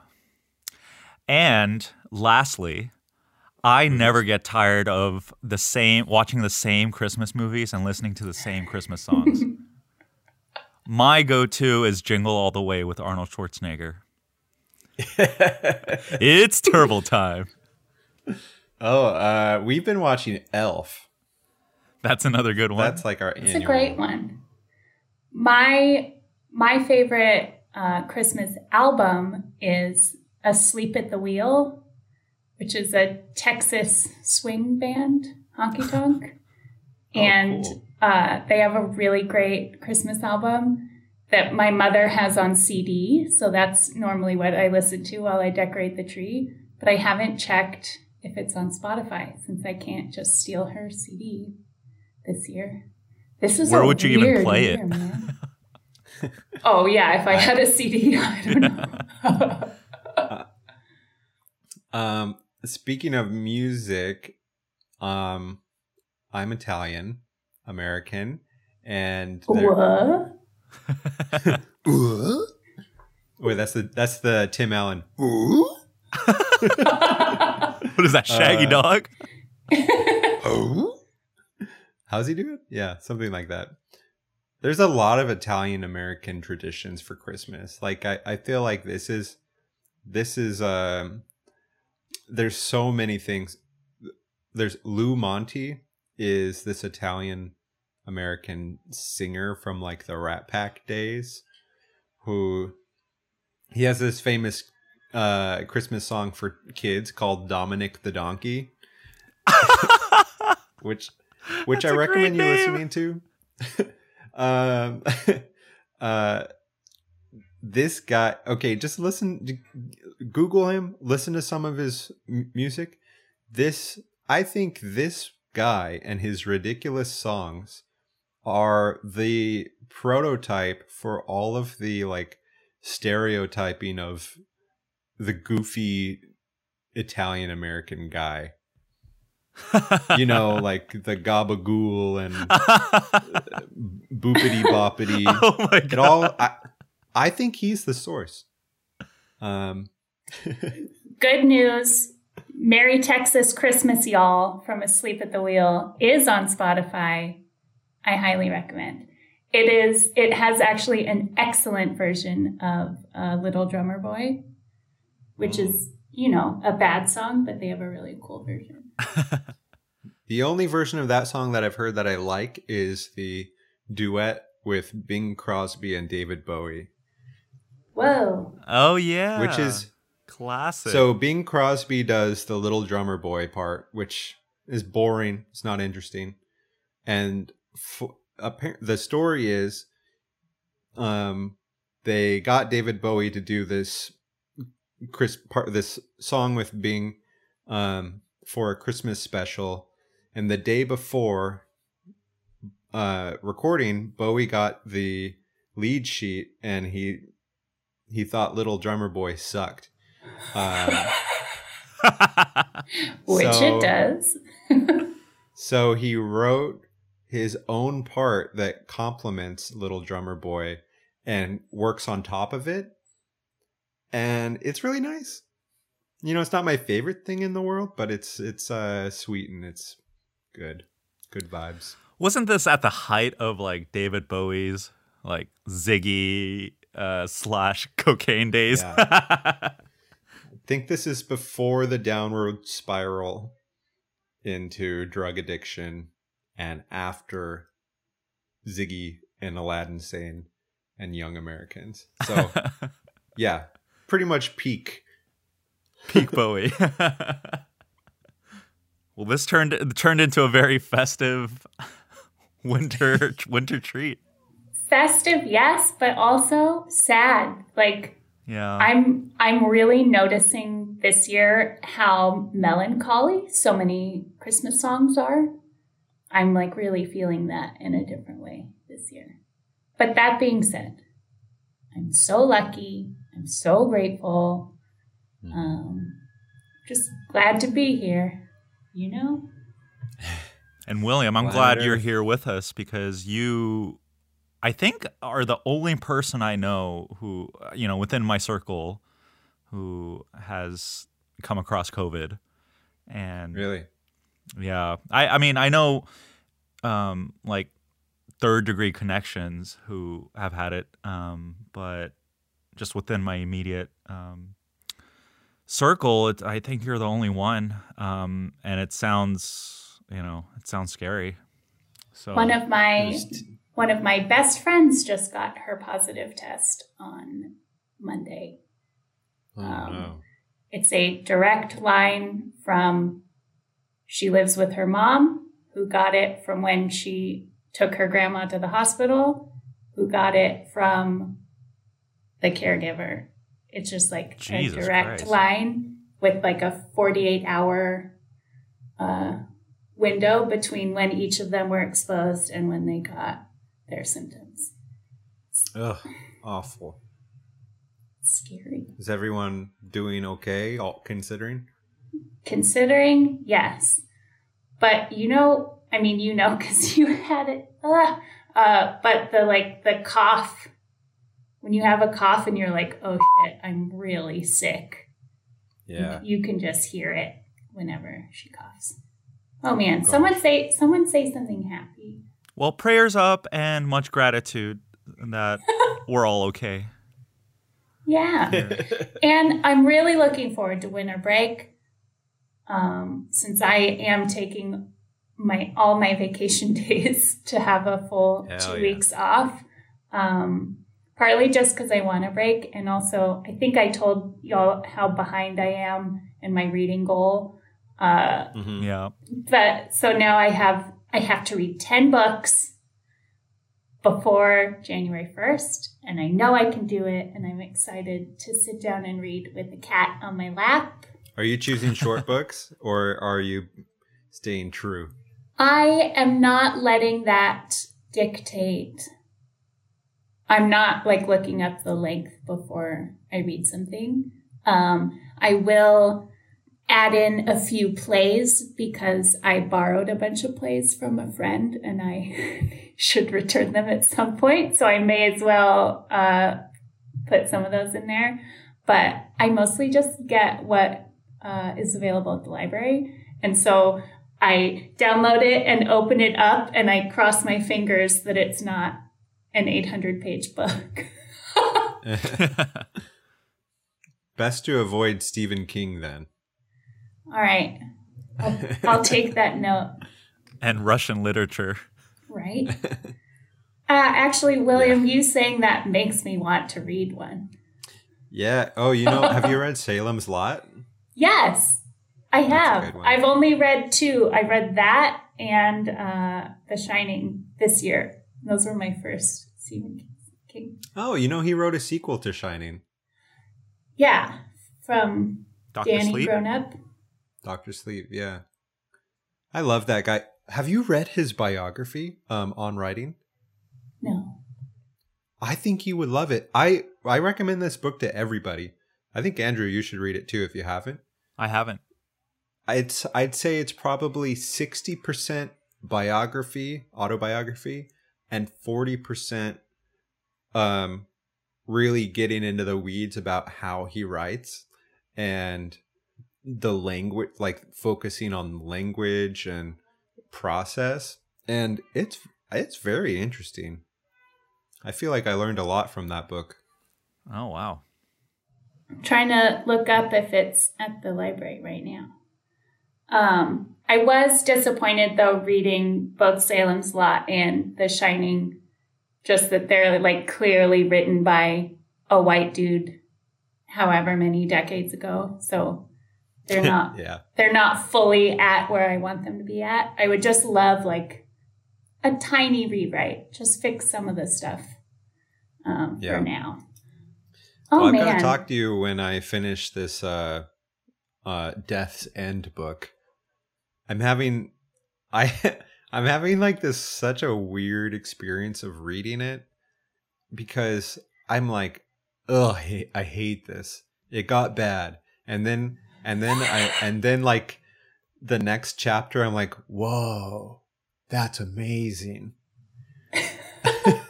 and lastly i never get tired of the same watching the same christmas movies and listening to the same christmas songs my go-to is jingle all the way with arnold schwarzenegger it's turbo time Oh, uh, we've been watching Elf. that's another good one That's like our It's a great one. My my favorite uh, Christmas album is "Asleep at the Wheel," which is a Texas swing band, honky tonk, Oh, and cool. uh, they have a really great Christmas album that my mother has on CD. So that's normally what I listen to while I decorate the tree. But I haven't checked if it's on Spotify since I can't just steal her CD this year. This is Where would you even play year, it? man. oh yeah, if I had a CD, I don't know. Um, speaking of music, um, I'm Italian, American, and what? wait, that's the that's the Tim Allen. what is that shaggy Uh, dog How's he doing? Yeah, something like that. There's a lot of Italian American traditions for Christmas. Like I, I feel like this is this is um there's so many things. There's Lou Monte is this Italian American singer from like the Rat Pack days who he has this famous uh Christmas song for kids called Dominic the Donkey which which That's I recommend you listening to. um, uh, this guy. Okay, just listen. Google him. Listen to some of his m- music. This, I think, this guy and his ridiculous songs are the prototype for all of the like stereotyping of the goofy Italian American guy. You know, like the gabagool and boopity boppity. oh my god It all. I, I think he's the source. Um, Good news. Merry Texas Christmas, y'all, from Asleep at the Wheel is on Spotify. I highly recommend. It is. It has actually an excellent version of uh, "Little Drummer Boy," which is you know a bad song, but they have a really cool version. the only version of that song that I've heard that I like is the duet with Bing Crosby and David Bowie, Whoa! oh yeah which is classic so Bing Crosby does the little drummer boy part, which is boring. It's not interesting, and f- appar- the story is, um, they got David Bowie to do this Chris part this song with Bing, um, for a Christmas special, and the day before, uh, recording, Bowie got the lead sheet, and he he thought Little Drummer Boy sucked. Um, Which So- it does. So he wrote his own part that complements Little Drummer Boy and works on top of it. And it's really nice. You know, it's not my favorite thing in the world, but it's it's uh sweet and it's good. Good vibes. Wasn't this at the height of like David Bowie's like Ziggy uh, slash cocaine days? I think this is before the downward spiral into drug addiction and after Ziggy and Aladdin Sane and Young Americans. So yeah, pretty much peak. Peak Bowie. Well, this turned turned into a very festive winter winter treat. Festive, yes, but also sad. Like Yeah. I'm I'm really noticing this year how melancholy so many Christmas songs are. I'm like really feeling that in a different way this year. But that being said, I'm so lucky. I'm so grateful. Um, just glad to be here. You know? And William, I'm Planet glad you're here with us because you, I think, are the only person I know who, uh, you know, within my circle who has come across COVID. And Really? yeah, I, I mean, I know um, like third degree connections who have had it, um, but just within my immediate um, circle, it, I think you're the only one. Um, and it sounds, you know, it sounds scary. So One of my Just- one of my best friends just got her positive test on Monday. Oh, Um, no. It's a direct line from she lives with her mom, who got it from when she took her grandma to the hospital, who got it from the caregiver. It's just like Jesus a direct Christ. line with like a 48 hour uh, window between when each of them were exposed and when they got their symptoms. Ugh, awful. Scary. Is everyone doing okay, all considering? Considering, yes. But you know, I mean, you know, because you had it. Uh, uh, but the like the cough, when you have a cough and you're like, oh shit, I'm really sick. Yeah. You can just hear it whenever she coughs. Oh man, someone say someone say something happy. Well, prayers up and much gratitude that we're all okay. Yeah. and I'm really looking forward to winter break. Um, since I am taking my all my vacation days to have a full Hell two yeah. weeks off. Um, partly just because I want a break, and also I think I told y'all how behind I am in my reading goal. Uh, Mhm. Yeah. but so now I have I have to read 10 books before January 1st and I know I can do it and I'm excited to sit down and read with the cat on my lap. Are you choosing short books or are you staying true? I am not letting that dictate. I'm not like looking up the length before I read something. Um, I will add in a few plays because I borrowed a bunch of plays from a friend and I should return them at some point. So I may as well uh, put some of those in there. But I mostly just get what uh, is available at the library. And so I download it and open it up and I cross my fingers that it's not an 800 page book. Best to avoid Stephen King then. All right. I'll, I'll take that note. and Russian literature. Right? Uh, actually, William, you saying that makes me want to read one. Yeah. Oh, you know, have you read Salem's Lot? Yes, I That's have. I've only read two. I read that and uh, The Shining this year. Those were my first Stephen King. Oh, you know, he wrote a sequel to Shining. Yeah, from Doctor Danny Sleep. Grown Up. Doctor Sleep, yeah. I love that guy. Have you read his biography um, on writing? No. I think you would love it. I I recommend this book to everybody. I think Andrew, you should read it too if you haven't. I haven't. It's I'd say it's probably sixty percent biography, autobiography, and forty percent um really getting into the weeds about how he writes and the language like focusing on language and process and it's it's very interesting i feel like i learned a lot from that book Oh wow. I'm trying to look up if it's at the library right now. Um, I was disappointed though reading both Salem's Lot and The Shining, just that they're like clearly written by a white dude, however many decades ago. So they're not yeah. they're not fully at where I want them to be at. I would just love like a tiny rewrite, just fix some of the stuff um, Yeah. for now. Oh well, I'm man, gonna talk to you when I finish this uh uh Death's End book. I'm having I I'm having like this such a weird experience of reading it because I'm like, oh, I hate, I hate this. It got bad. And then and then I and then like the next chapter I'm like, whoa, that's amazing.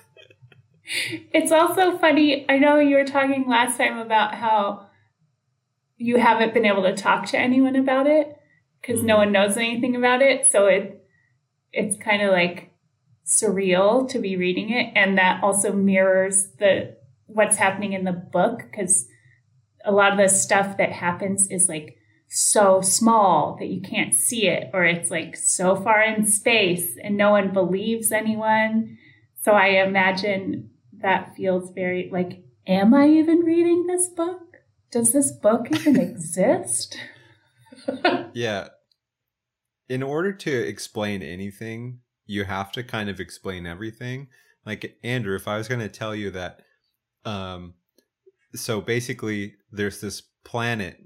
It's also funny. I know you were talking last time about how you haven't been able to talk to anyone about it because no Mhm. one knows anything about it. So it it's kind of like surreal to be reading it, and that also mirrors the what's happening in the book because a lot of the stuff that happens is like so small that you can't see it, or it's like so far in space and no one believes anyone. So I imagine that feels very like, am I even reading this book? Does this book even exist? Yeah. In order to explain anything, you have to kind of explain everything. Like Andrew, if I was going to tell you that um so basically there's this planet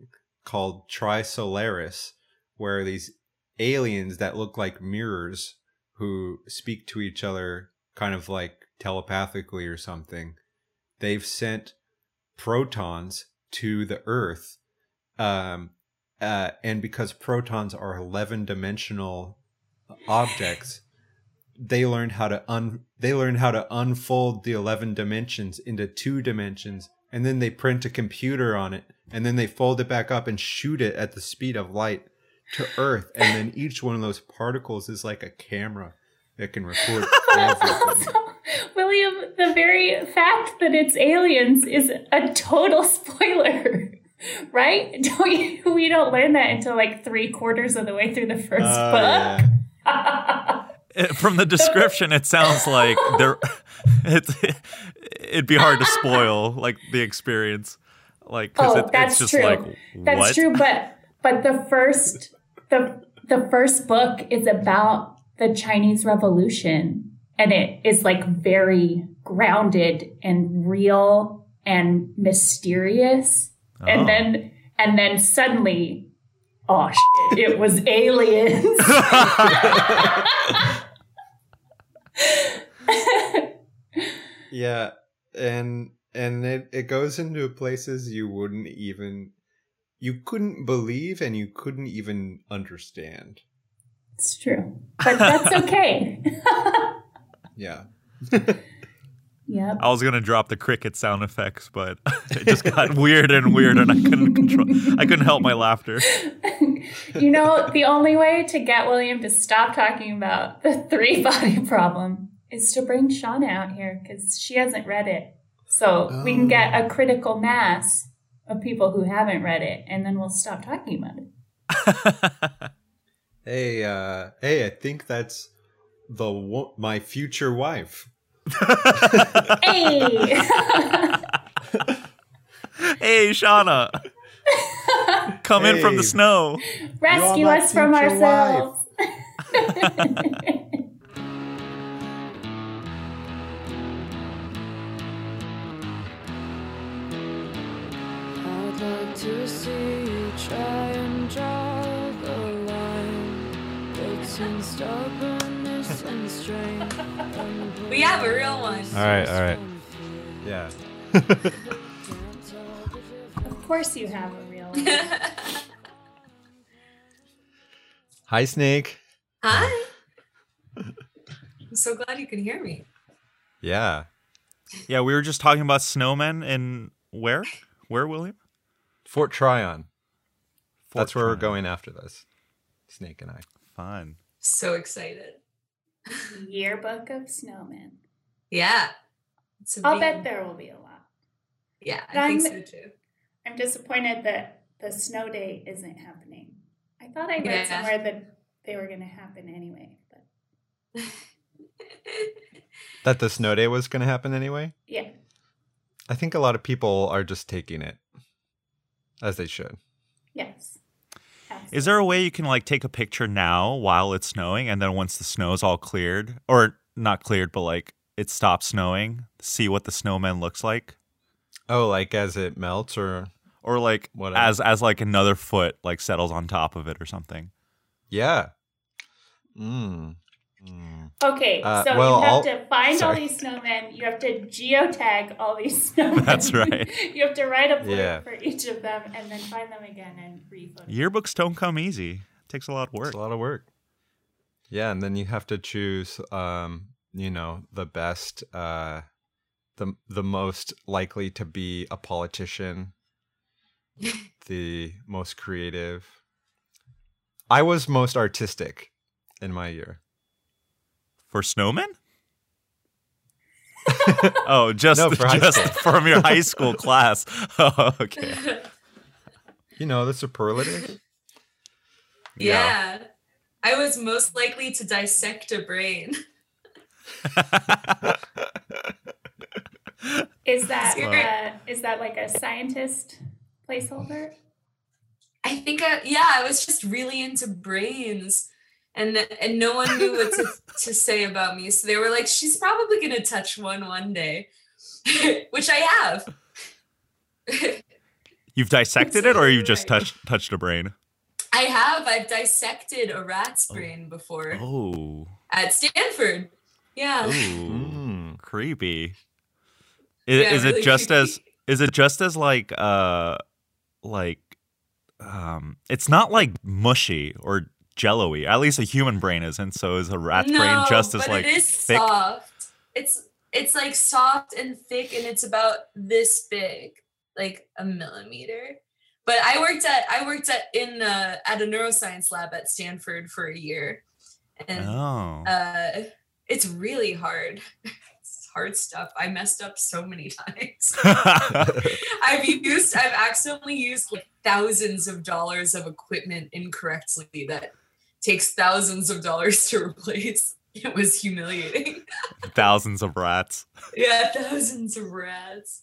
called Trisolaris where these aliens that look like mirrors who speak to each other kind of like telepathically or something. They've sent protons to the earth um uh, and because protons are 11 dimensional objects they learned how to un they learned how to unfold the 11 dimensions into two dimensions and then they print a computer on it and then they fold it back up and shoot it at the speed of light to earth and then each one of those particles is like a camera that can record everything. William, the very fact that it's aliens is a total spoiler, right? Don't you, we don't learn that until like three quarters of the way through the first Oh, book. yeah. It- from the description, it sounds like there. It's it'd be hard to spoil like the experience, like because Oh, it, that's it's just true. like That's true, but but the first the the first book is about the Chinese Revolution, and it is like very grounded and real and mysterious, Oh. and then and then suddenly, oh shit, it was aliens. Yeah, and and it it goes into places you wouldn't even you couldn't believe and you couldn't even understand. it's true, but that's okay. Yeah. Yep. I was gonna drop the cricket sound effects, but it just got weird and weird, and I couldn't control. I couldn't help my laughter. you know, the only way to get William to stop talking about the three body problem is to bring Shauna out here because she hasn't read it. So we can get a critical mass of people who haven't read it, and then we'll stop talking about it. Hey, uh, hey, I think that's the wo- my future wife. Hey! hey, Shauna, come in from the snow. Rescue us from ourselves. I'd like to see you try and draw the line between stubbornness and strength. and We have a real one. All right, all right. Yeah. of course, you have a real one. Hi, Snake. Hi. I'm so glad you can hear me. Yeah. Yeah, we were just talking about snowmen and where? Where, William? Fort Tryon. That's where we're going after this. Snake and I. Fun. So excited. Yearbook of Snowmen. Yeah. It's a I'll bet there will be a lot. Yeah, But I think I'm- so too. I'm disappointed that the snow day isn't happening. I thought I read Yeah. somewhere that they were going to happen anyway, but That the snow day was going to happen anyway? yeah. I think a lot of people are just taking it as they should. Yes. Is there a way you can like take a picture now while it's snowing, and then once the snow's all cleared, or not cleared, but like it stops snowing, see what the snowman looks like, Oh, like as it melts, or or like Whatever. as as like another foot like settles on top of it or something? yeah. Mm. Mm. Okay, Uh, so well, you have I'll- to find all these snowmen. You have to geotag all these snowmen. That's right. you have to write a blurb Yeah. for each of them and then find them again and re-photo. Yearbooks don't come easy. It takes a lot of work. It's a lot of work. Yeah, and then you have to choose, um, you know, the best, uh, the the most likely to be a politician, the most creative. I was most artistic in my year. For snowmen? oh, just No, for just from your high school class. Oh, okay. You know, the superlative. yeah. I was most likely to dissect a brain. Is that Wow. uh, is that like a scientist placeholder? I think, I, yeah, I was just really into brains. And, and no one knew what to, to say about me. So they were like, she's probably going to touch one one day, which I have. You've dissected it, or you've just touched touched a brain? I have. I've dissected a rat's brain before Oh, at Stanford. Yeah. ooh, Mm. creepy. Is, Yeah, is really it just creepy. as is it just as like uh like um it's not like mushy or jello-y. At least a human brain isn't. So is a rat's brain just as like it is thick? soft. It's it's like soft and thick, and it's about this big, like a millimeter. But I worked at I worked at in uh, at a neuroscience lab at Stanford for a year, and Oh. uh, it's really hard. Hard stuff. I messed up so many times. I've used I've accidentally used like thousands of dollars of equipment incorrectly that takes thousands of dollars to replace. It was humiliating. Thousands of rats. yeah, thousands of rats.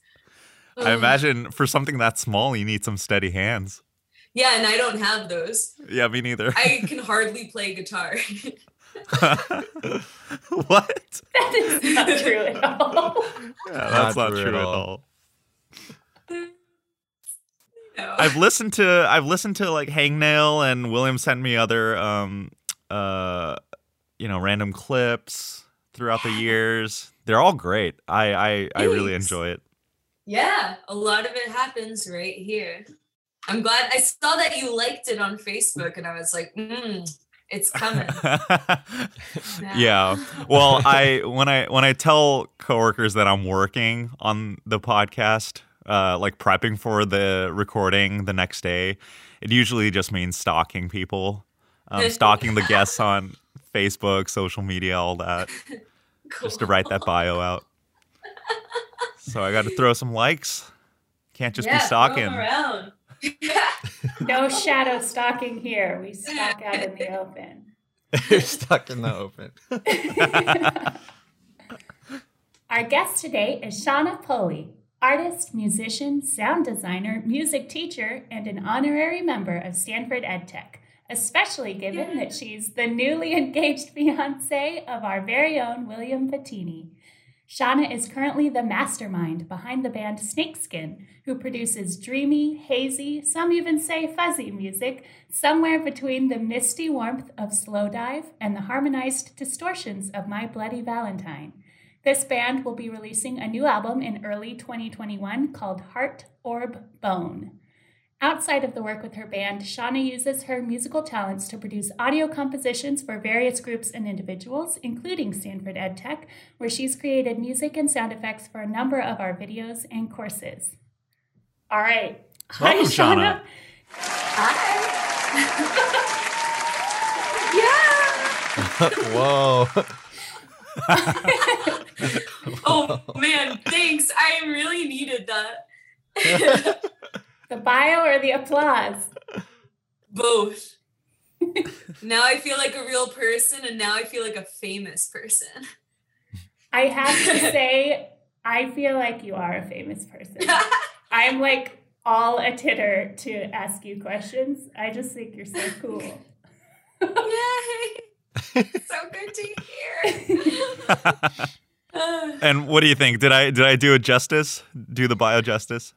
I imagine for something that small, you need some steady hands. Yeah, and I don't have those. Yeah, me neither. I can hardly play guitar. what? That is not true at all. Yeah, that's Not not, true true, at at all. I've listened to I've listened to like Hangnail and William sent me other um uh you know random clips throughout the years. They're all great. I I, I really enjoy it. Yeah, a lot of it happens right here. I'm glad I saw that you liked it on Facebook, and I was like, mm, it's coming. yeah. Well, I when I when I tell coworkers that I'm working on the podcast, uh, like prepping for the recording the next day, it usually just means stalking people, um, stalking the guests on Facebook, social media, all that, just to write that bio out. So I got to throw some likes. Can't just yeah, be stalking. No shadow stalking here. We stalk out in the open. You're stuck in the open. Our guest today is Shauna Pulley, artist, musician, sound designer, music teacher, and an honorary member of Stanford EdTech, especially given that she's the newly engaged fiance of our very own William Bettini. Shauna is currently the mastermind behind the band Snakeskin, who produces dreamy, hazy, some even say fuzzy music, somewhere between the misty warmth of Slowdive and the harmonized distortions of My Bloody Valentine. This band will be releasing a new album in early 2021 called Heart Orb Bone. Outside of the work with her band, Shauna uses her musical talents to produce audio compositions for various groups and individuals, including Stanford EdTech, where she's created music and sound effects for a number of our videos and courses. All right. Welcome, Shauna. Hi. yeah. Whoa. Oh man, thanks. I really needed that. The bio or the applause? Both. now I feel like a real person, and now I feel like a famous person. I have to say, I feel like you are a famous person. I'm like all a titter to ask you questions. I just think you're so cool. Yay! So good to hear. and what do you think? Did I did I do it justice? Do the bio justice?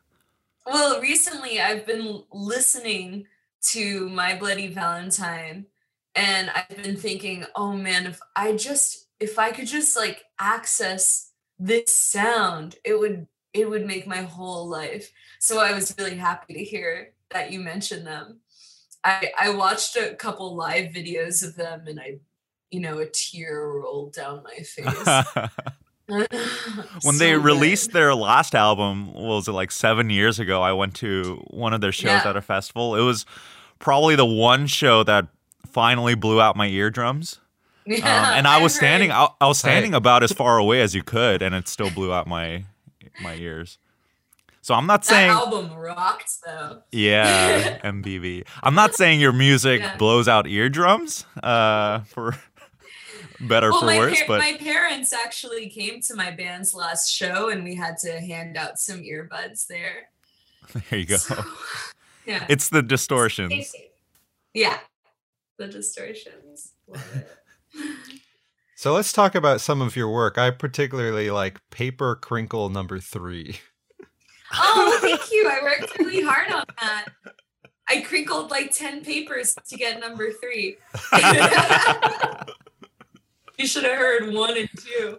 well, recently I've been listening to My Bloody Valentine and I've been thinking, oh man, if I just if I could just like access this sound, it would it would make my whole life. So I was really happy to hear that you mentioned them. I I watched a couple live videos of them and I you know a tear rolled down my face. when they So good. released their last album, what was it like seven years ago? I went to one of their shows Yeah. at a festival. It was probably the one show that finally blew out my eardrums. Um, and I I've was standing. I, I was standing about as far away as you could, and it still blew out my my ears. So I'm not That saying, album rocked though. yeah, MBV. I'm not saying your music Yeah. blows out eardrums, uh, for better well, for my, worse, par- but my parents actually came to my band's last show, and we had to hand out some earbuds there. there you go. So, yeah, It's the distortions. yeah, the distortions. So let's talk about some of your work. I particularly like Paper Crinkle number three. oh, thank you. I worked really hard on that. I crinkled like ten papers to get number three. You should have heard one and two.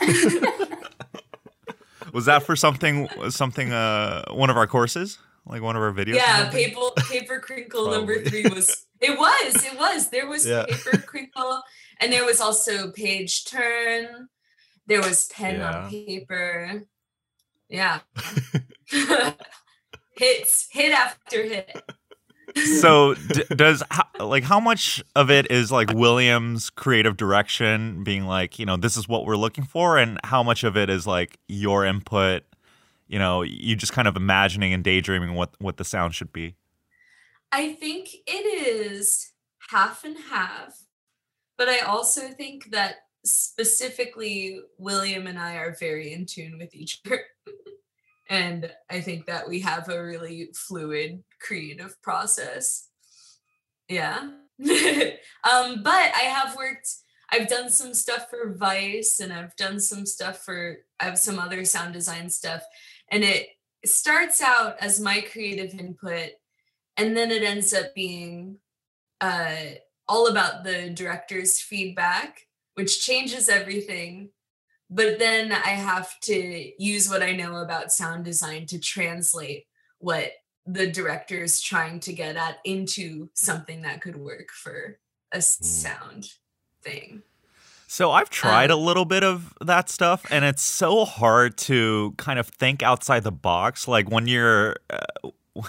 Was that for something? Something? Uh, one of our courses, like one of our videos. Yeah, paper paper crinkle number three was it was it was there was Yeah. paper crinkle and there was also page turn. There was pen Yeah. on paper. Yeah. Hits hit after hit. So d- does how, like how much of it is like Williams' creative direction, being like, you know, this is what we're looking for, and how much of it is like your input? You know, you just kind of imagining and daydreaming what what the sound should be. I think it is half and half, but I also think that specifically William and I are very in tune with each other. and I think that we have a really fluid creative process. Yeah. um, but I have worked, I've done some stuff for Vice and I've done some stuff for, I have some other sound design stuff. And it starts out as my creative input and then it ends up being uh, all about the director's feedback, which changes everything. But then I have to use what I know about sound design to translate what the director is trying to get at into something that could work for a sound thing. So I've tried Um, a little bit of that stuff, and it's so hard to kind of think outside the box. Like when you're, uh,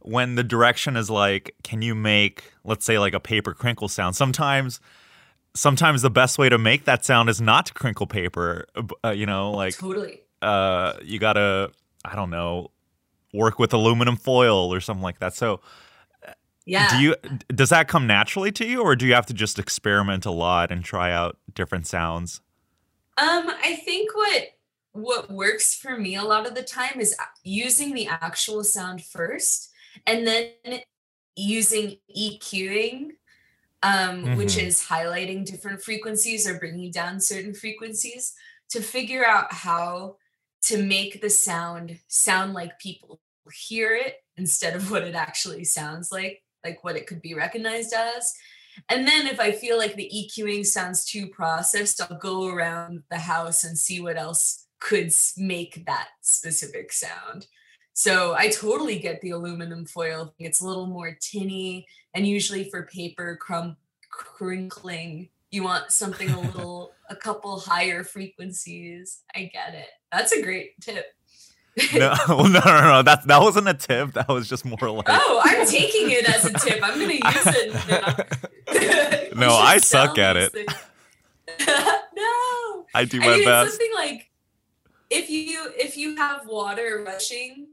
when the direction is like, can you make, let's say, like a paper crinkle sound? Sometimes, sometimes the best way to make that sound is not to crinkle paper. Uh, you know, like totally. uh, you gotta, I don't know, work with aluminum foil or something like that. So Yeah. do you does that come naturally to you or do you have to just experiment a lot and try out different sounds Um, I think what what works for me a lot of the time is using the actual sound first and then using EQing, um, which Mhm. is highlighting different frequencies or bringing down certain frequencies to figure out how to make the sound sound like people hear it instead of what it actually sounds like, like what it could be recognized as. And then if I feel like the EQing sounds too processed, I'll go around the house and see what else could make that specific sound. So I totally get the aluminum foil. It's a little more tinny, and usually for paper crumb crinkling, you want something a little, a couple higher frequencies. I get it. That's a great tip. no no no no that that wasn't a tip that was just more like Oh, I'm taking it as a tip. I'm gonna use it now. No, I suck at it. no. i do I my mean, it's best something like if you if you have water rushing,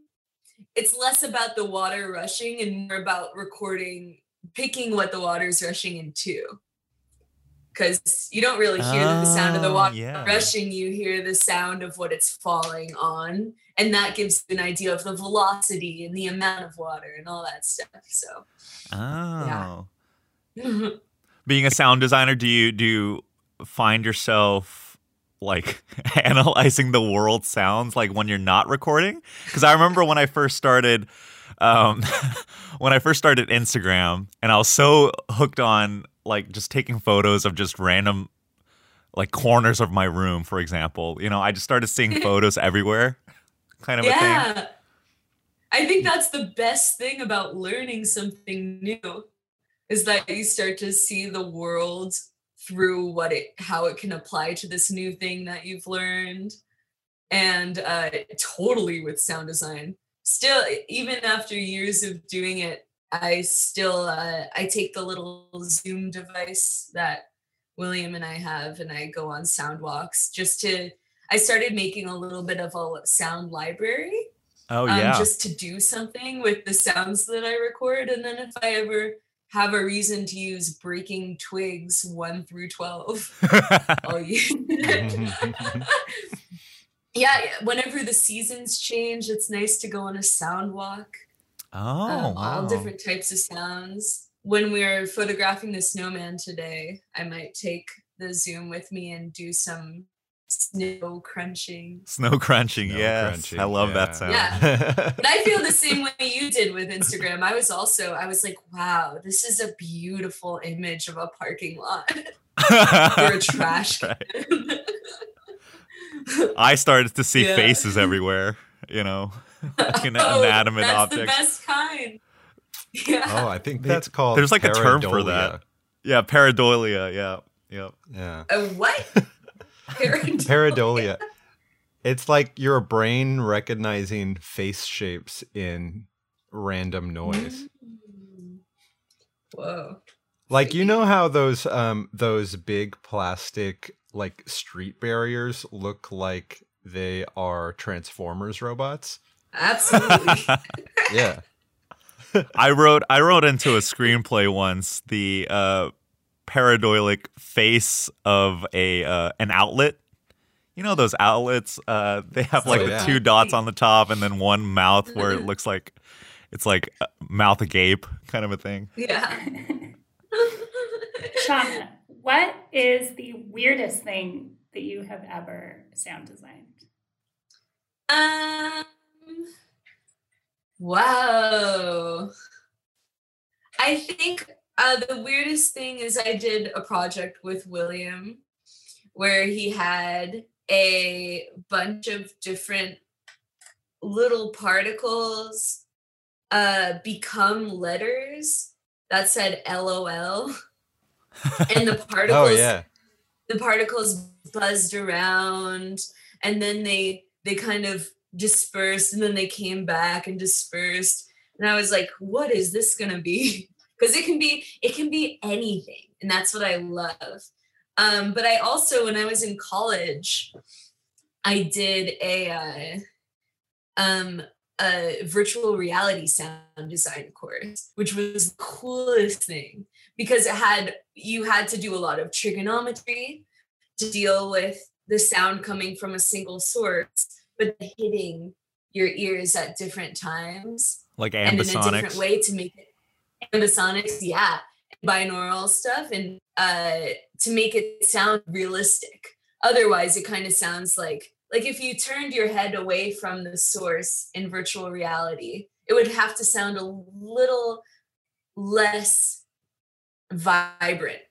it's less about the water rushing and more about recording, picking what the water's rushing into. because you don't really hear the sound of the Oh, water yeah. rushing. You hear the sound of what it's falling on, and that gives an idea of the velocity and the amount of water and all that stuff. So, Oh. Being a sound designer, do you do you find yourself like analyzing the world sounds like when you're not recording? Because I remember when I first started um when I first started Instagram and I was so hooked on like just taking photos of just random like corners of my room, for example. You know, I just started seeing photos everywhere, kind of a thing. yeah. I think that's the best thing about learning something new is that you start to see the world through what it how it can apply to this new thing that you've learned and uh totally with sound design still even after years of doing it i still uh i take the little zoom device that william and i have and i go on sound walks just to i started making a little bit of a sound library Oh um, yeah. just to do something with the sounds that I record. And then if I ever have a reason to use breaking twigs one through 12, I'll use Yeah, whenever the seasons change, it's nice to go on a sound walk. oh, um, wow. All different types of sounds. When we're photographing the snowman today, I might take the Zoom with me and do some snow crunching. Snow crunching, Snow yes. crunching, I love that sound. Yeah. But I feel the same way you did with Instagram. I was also, I was like, wow, this is a beautiful image of a parking lot or a trash can. I started to see Yeah. faces everywhere, you know, like an Oh, inanimate that's object. the best kind. Yeah. oh, I think that's called. there's like a term for that. Yeah, pareidolia. Yeah, yeah. Yeah, A what? Pareidolia. pareidolia. It's like your brain recognizing face shapes in random noise. Mm. Whoa. Like you know how those um those big plastic like street barriers look like they are Transformers robots? Absolutely. Yeah. I wrote I wrote into a screenplay once the uh, pareidolic face of a uh, an outlet. You know those outlets? Uh, they have like Oh, the two dots on the top and then one mouth where it looks like it's like uh, mouth agape kind of a thing. yeah. Shauna, what is the weirdest thing that you have ever sound designed? Um. Wow. I think uh, the weirdest thing is I did a project with William where he had a bunch of different little particles uh, become letters that said LOL. and the particles Oh yeah. the particles buzzed around and then they they kind of dispersed and then they came back and dispersed and i was like what is this going to be because it can be it can be anything and that's what i love. Um but i also when i was in college i did a uh, um a virtual reality sound design course which was the coolest thing because it had you had to do a lot of trigonometry to deal with the sound coming from a single source but hitting your ears at different times Like and in a different way to make it ambisonics yeah binaural stuff and uh to make it sound realistic otherwise it kind of sounds like like if you turned your head away from the source in virtual reality it would have to sound a little less vibrant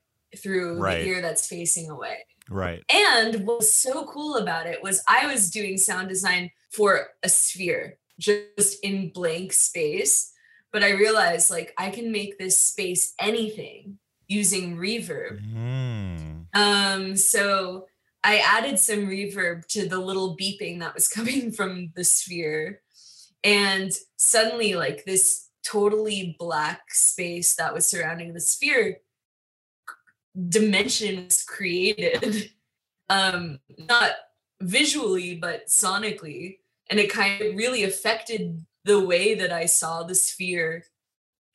through Right. the ear that's facing away Right. and what was so cool about it was I was doing sound design for a sphere, just in blank space. But I realized like I can make this space anything using reverb. Mm. Um, so I added some reverb to the little beeping that was coming from the sphere. And suddenly, like this totally black space that was surrounding the sphere dimension was created. Um, not visually, but sonically. And it kind of really affected the way that I saw the sphere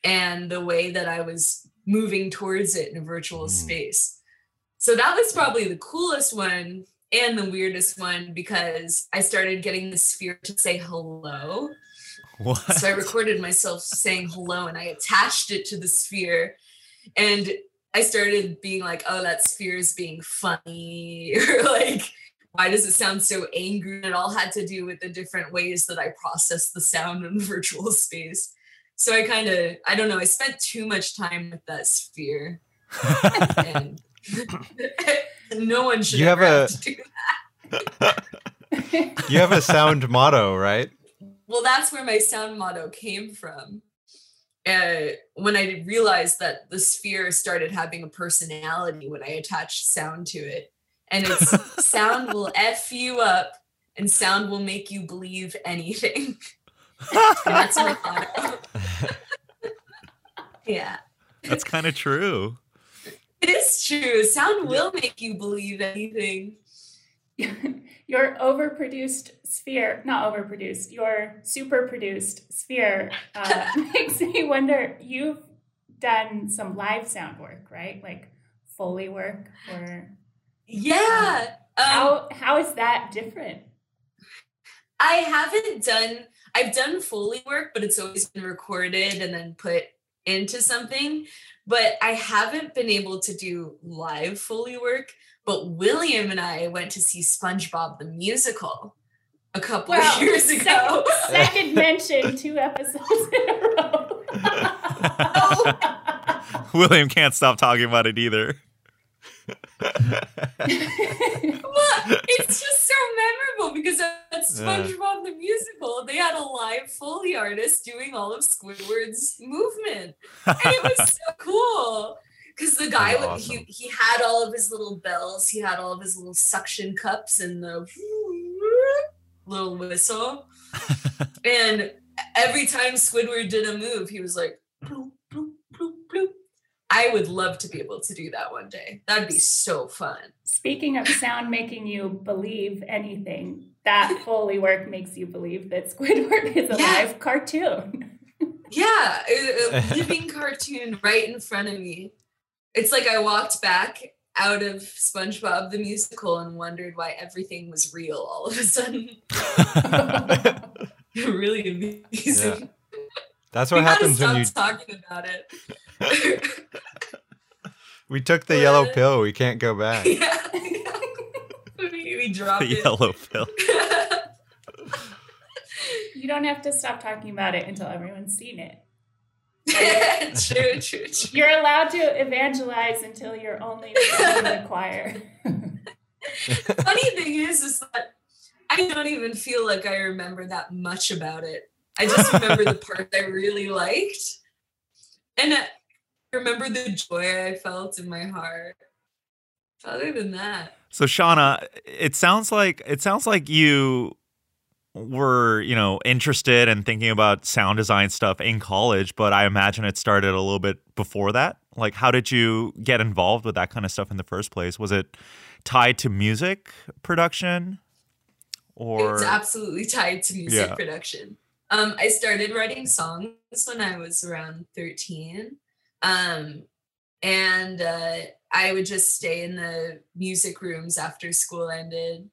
and the way that I was moving towards it in a virtual Mm. space. So that was probably the coolest one and the weirdest one because I started getting the sphere to say hello. What? So I recorded myself saying hello and I attached it to the sphere. And I started being like, oh, that sphere is being funny. or like, why does it sound so angry? It all had to do with the different ways that I process the sound in virtual space. So I kind of, I don't know, I spent too much time with that sphere. and no one should You have a- have to do that. You have a sound motto, right? Well, that's where my sound motto came from. Uh, when I realized that the sphere started having a personality when I attached sound to it. And it's sound will F you up and sound will make you believe anything. That's my motto. yeah. That's kind of true. It is true. Sound will make you believe anything. your overproduced sphere, not overproduced, your super produced sphere uh, makes me wonder. You've done some live sound work, right? Like Foley work, or Yeah. Um, how how is that different? I haven't done I've done Foley work, but it's always been recorded and then put into something. But I haven't been able to do live Foley work. But William and I went to see SpongeBob the musical a couple Well, of years ago. second, second mention two episodes in a row. William can't stop talking about it either. Well, it's just so memorable because at SpongeBob the musical, they had a live Foley artist doing all of Squidward's movement. and it was so cool. Because the guy would awesome. he, he had all of his little bells. He had all of his little suction cups and the little whistle. And every time squidward did a move he was like i would love to be able to do that one day that'd be so fun Speaking of sound making you believe anything, that Foley work makes you believe that Squidward is a Yeah. live cartoon. yeah a, a living cartoon right in front of me it's like i walked back out of spongebob the musical and wondered why everything was real all of a sudden really amazing. That's what gotta happens when you stop talking about it. We took the yellow pill. We can't go back. yeah. we, we dropped The it. yellow pill. you don't have to stop talking about it until everyone's seen it. true, true, true. You're allowed to evangelize until you're only in the choir. Funny thing is, is that I don't even feel like I remember that much about it. I just remember the part I really liked, and I remember the joy I felt in my heart. Other than that, So Shauna, it sounds like it sounds like you were, you know, interested and thinking about sound design stuff in college, but I imagine it started a little bit before that. Like how did you get involved with that kind of stuff in the first place? Was it tied to music production? Or it's absolutely tied to music Yeah. production. Um, I started writing songs when I was around 13. Um, and uh, I would just stay in the music rooms after school ended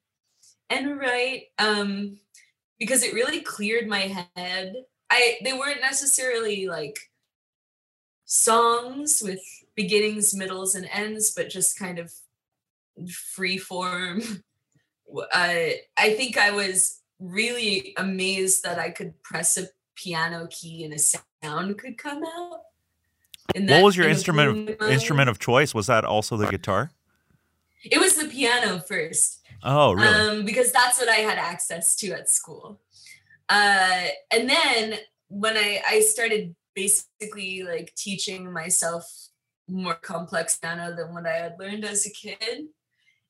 and write um, because it really cleared my head. I they weren't necessarily like songs with beginnings, middles, and ends, but just kind of free form i think I was really amazed that I could press a piano key and a sound could come out. And what was your of instrument of, instrument of choice? Was that also the guitar? It was the piano first. Oh, really? Um, because that's what I had access to at school. Uh, and then when I, I started basically like teaching myself more complex piano than what I had learned as a kid.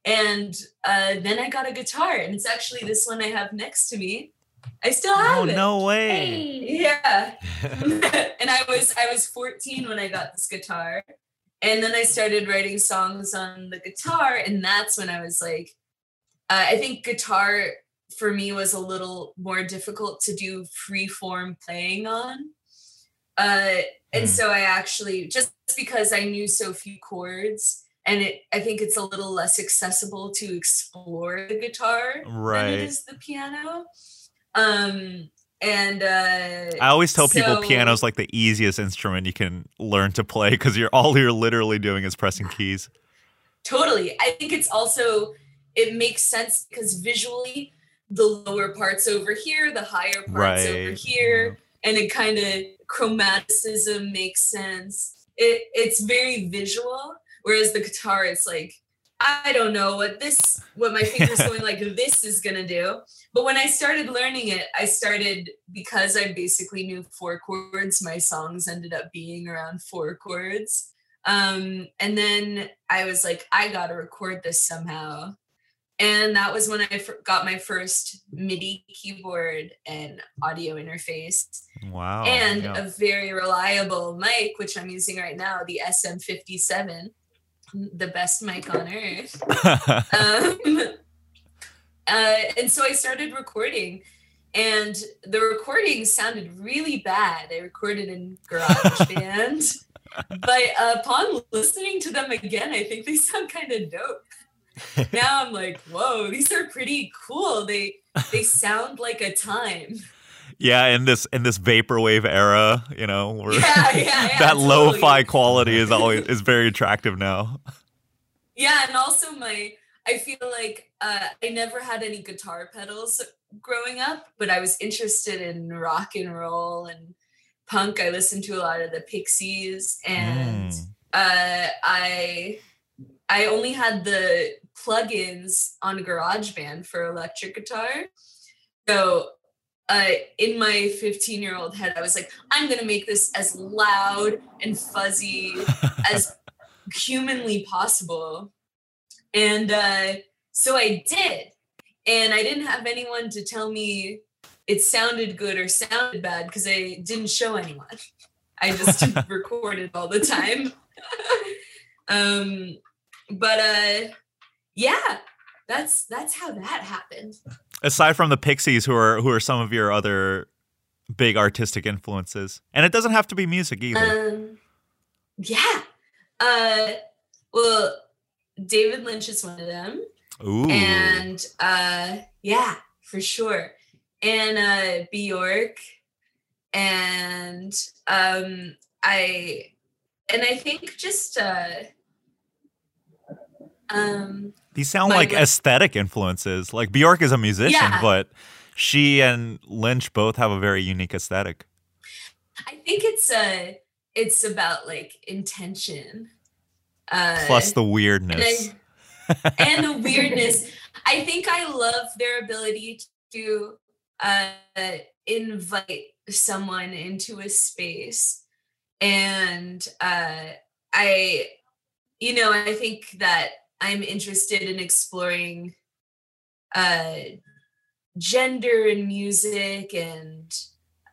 And uh, then I got a guitar, and it's actually this one I have next to me. I still have oh, it. no way. hey, Yeah. and I was I was 14 when I got this guitar. And then I started writing songs on the guitar, and that's when I was like, uh, I think guitar for me was a little more difficult to do free form playing on. Uh, and Hmm. so I actually just because I knew so few chords, and it I think it's a little less accessible to explore the guitar Right. than it is the piano. Um and uh I always tell people so- piano's like the easiest instrument you can learn to play because you're all you're literally doing is pressing keys. Totally. I think it's also it makes sense because visually the lower parts over here, the higher parts over Right. here, and it kind of chromaticism makes sense. It it's very visual, whereas the guitar it's like I don't know what this what my fingers going like this is gonna do. But when I started learning it, I started because I basically knew four chords. My songs ended up being around four chords. Um, and then I was like, I gotta record this somehow. And that was when I got my first MIDI keyboard and audio interface Wow. and yeah. a very reliable mic, which I'm using right now, the SM57, the best mic on earth. Um, uh, and so I started recording, and the recording sounded really bad. I recorded in GarageBand, but upon listening to them again, I think they sound kind of dope. now I'm like, whoa, these are pretty cool. They they sound like a time. Yeah, in this in this vaporwave era, you know, where Yeah, yeah, yeah, that totally. lo-fi quality is always is very attractive now. Yeah, and also my I feel like uh, I never had any guitar pedals growing up, but I was interested in rock and roll and punk. I listened to a lot of the Pixies, and Mm. uh, I I only had the plugins on GarageBand for electric guitar. So uh, in my 15 year old head, I was like, I'm gonna make this as loud and fuzzy as humanly possible. And uh, so I did. And I didn't have anyone to tell me it sounded good or sounded bad because I didn't show anyone. I just recorded all the time. um, but uh, yeah, that's that's how that happened. Aside from the Pixies, who are who are some of your other big artistic influences, and it doesn't have to be music either. Um, yeah. Uh, well, David Lynch is one of them. Ooh, and uh yeah for sure and uh bjork and um i and i think just uh um these sound my like aesthetic influences. Like Bjork is a musician, Yeah. but she and Lynch both have a very unique aesthetic. i think it's uh it's about like intention uh Plus the and, weirdness. I, and the weirdness i think i love their ability to uh invite someone into a space and uh i you know i think that i'm interested in exploring uh gender in music and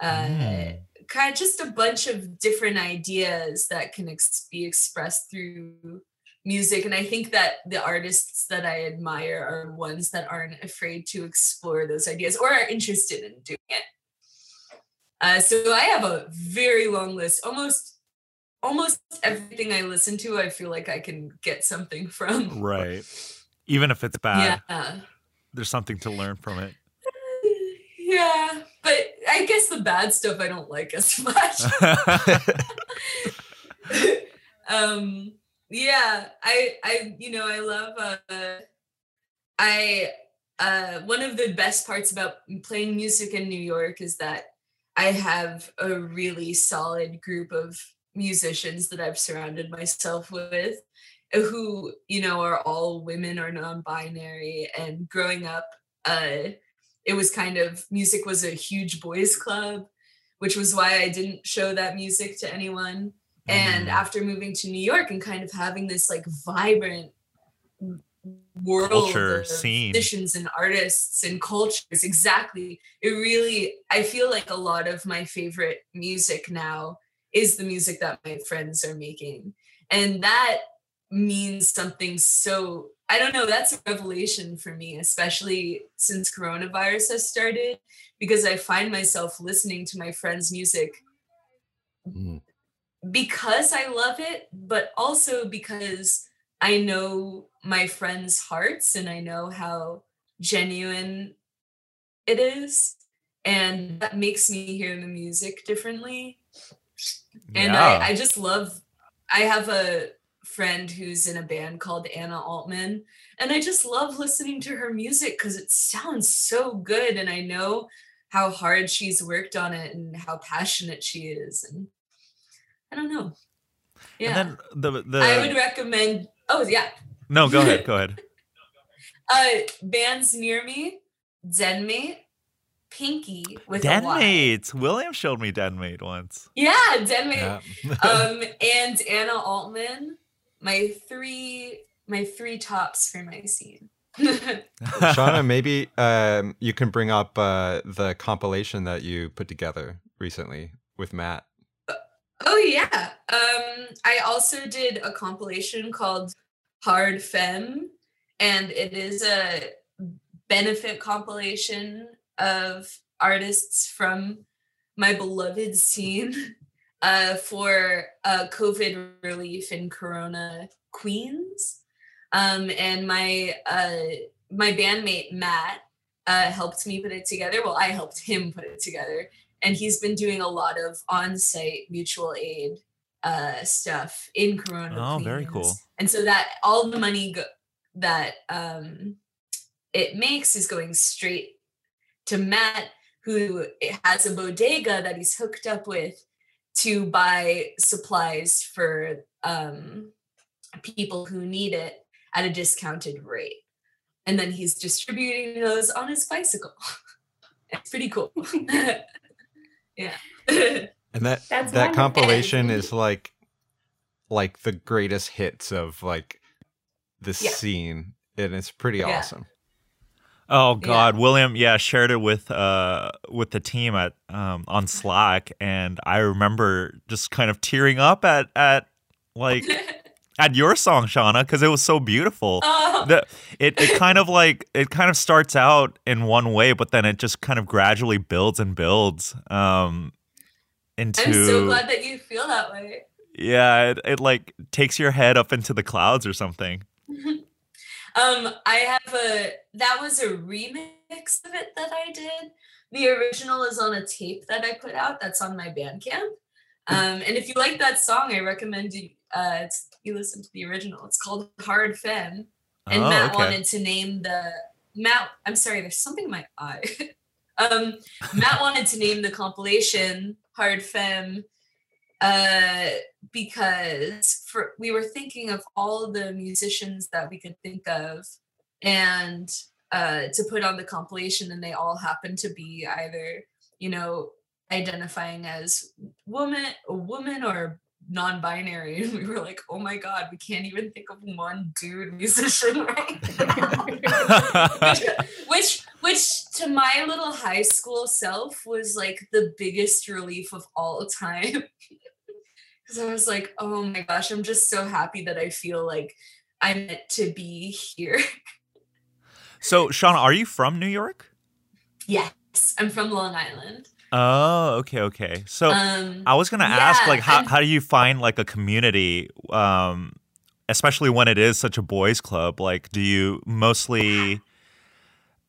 uh Mm. kind of just a bunch of different ideas that can ex- be expressed through music and i think that the artists that i admire are ones that aren't afraid to explore those ideas or are interested in doing it uh, so i have a very long list almost almost everything i listen to i feel like i can get something from right. Even if it's bad, yeah there's something to learn from it. yeah but i guess the bad stuff i don't like as much um yeah i i you know i love uh i uh one of the best parts about playing music in new york is that i have a really solid group of musicians that i've surrounded myself with uh, who you know are all women or non-binary and growing up uh it was kind of music was a huge boys club which was why i didn't show that music to anyone and Mm. after moving to New York and kind of having this like vibrant world Culture, of scene. musicians and artists and cultures, exactly. It really, I feel like a lot of my favorite music now is the music that my friends are making. And that means something so, I don't know, that's a revelation for me, especially since coronavirus has started, because I find myself listening to my friends' music Mm. because I love it, but also because I know my friends' hearts and I know how genuine it is. And that makes me hear the music differently. And Yeah. I, I just love, I have a friend who's in a band called Anna Altman. And I just love listening to her music because it sounds so good. And I know how hard she's worked on it and how passionate she is. And I don't know. Yeah. And then the the I would recommend, oh, yeah. no, go ahead, go ahead. Uh, bands near me, Zenmate, Pinky with a Y. Denmate. William showed me Denmate once. Yeah, Denmate. Yeah. um, and Anna Altman, my three, my three tops for my scene. Shauna, maybe um, you can bring up uh, the compilation that you put together recently with Matt. oh yeah. Um, I also did a compilation called Hard Femme, and it is a benefit compilation of artists from my beloved scene uh, for uh, COVID relief in Corona Queens. Um, and my uh, my bandmate Matt uh, helped me put it together. Well, I helped him put it together, and he's been doing a lot of on-site mutual aid uh, stuff in Corona. Oh, very cool. And so that all the money go- that um, it makes is going straight to Matt, who has a bodega that he's hooked up with to buy supplies for um, people who need it at a discounted rate. And then he's distributing those on his bicycle. it's pretty cool. yeah. And that That's that compilation is like like the greatest hits of like the Yeah. scene, and it's pretty Yeah. awesome. Oh God, William, yeah, shared it with uh with the team at um on Slack, and I remember just kind of tearing up at at like at your song, Shauna, because it was so beautiful. oh, The, it it kind of like it kind of starts out in one way, but then it just kind of gradually builds and builds um into I'm so glad that you feel that way. yeah, it, it like takes your head up into the clouds or something. Um, I have a that was a remix of it that I did. The original is on a tape that I put out. That's on my Bandcamp. Um, and if you like that song, I recommend you uh you listen to the original. It's called Hard Femme. And oh, Matt okay. wanted to name the Matt. I'm sorry, there's something in my eye. um, Matt wanted to name the compilation Hard Femme uh, because for we were thinking of all the musicians that we could think of, and uh, to put on the compilation, and they all happen to be either you know identifying as woman, a woman, or non-binary and we were like oh my god we can't even think of one dude musician right now." which which to my little high school self was like the biggest relief of all time because i was like oh my gosh i'm just so happy that i feel like i'm meant to be here so, Shauna, are you from New York? yes i'm from long island Oh, okay, okay. So um I was gonna ask, like, how I'm- how do you find like a community, um, especially when it is such a boys' club? Like, do you mostly,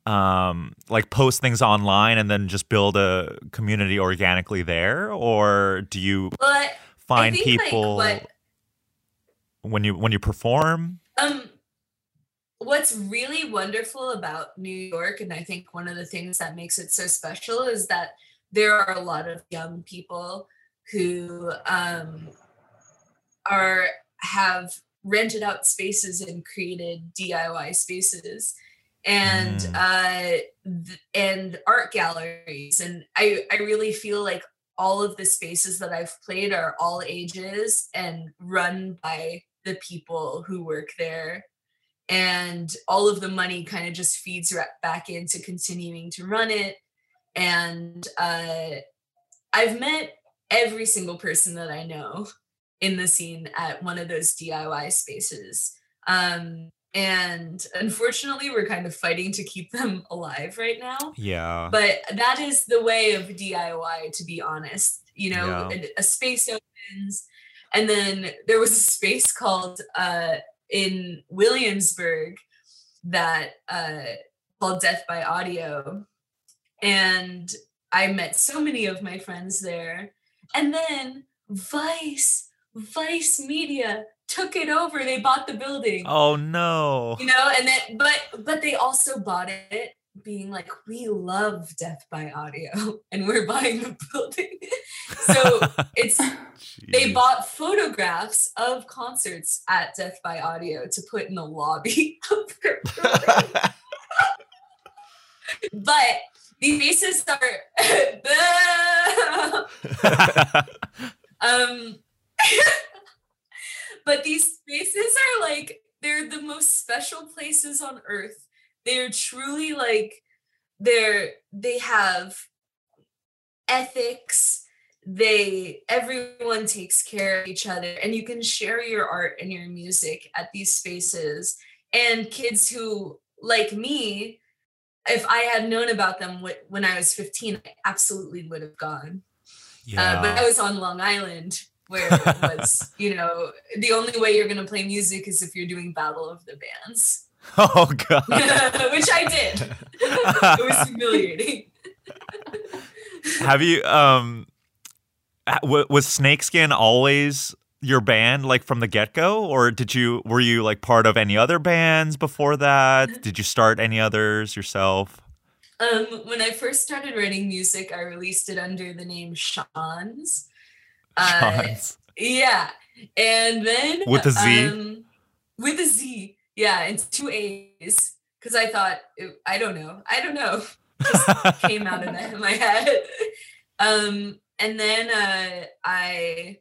um, like post things online and then just build a community organically there, or do you well, I- find think, like, people what- when you when you perform? Um, what's really wonderful about New York, and I think one of the things that makes it so special is that there are a lot of young people who um, are have rented out spaces and created DIY spaces and Mm. uh th- and art galleries and I I really feel like all of the spaces that I've played are all ages and run by the people who work there. And all of the money kind of just feeds back into continuing to run it. And uh I've met every single person that I know in the scene at one of those DIY spaces. Um and unfortunately we're kind of fighting to keep them alive right now Yeah. but that is the way of DIY to be honest you know Yeah. a, a space opens and then there was a space called uh in Williamsburg that uh, called Death by Audio, and I met so many of my friends there. And then Vice, Vice Media took it over. They bought the building. Oh no. You know, and then but but they also bought it being like, we love Death by Audio and we're buying the building. so it's they bought photographs of concerts at Death by Audio to put in the lobby of their but the faces are um but these spaces are like they're the most special places on earth. They're truly like they're they have ethics. They everyone takes care of each other and you can share your art and your music at these spaces. And kids who like me if i had known about them when i was 15 i absolutely would have gone. Uh, but I was on Long Island where it was, you know, the only way you're going to play music is if you're doing Battle of the Bands, Oh god. which I did. it was humiliating. Have you um was Snakeskin always your band like from the get-go or did you were you like part of any other bands before that? Did you start any others yourself? Um, when I first started writing music, I released it under the name Sean's. Uh, yeah. And then With a Z? Um, with a Z. Yeah, and two A's. Because I thought, it- I don't know. I don't know. came out of that in my head. Um, and then uh, I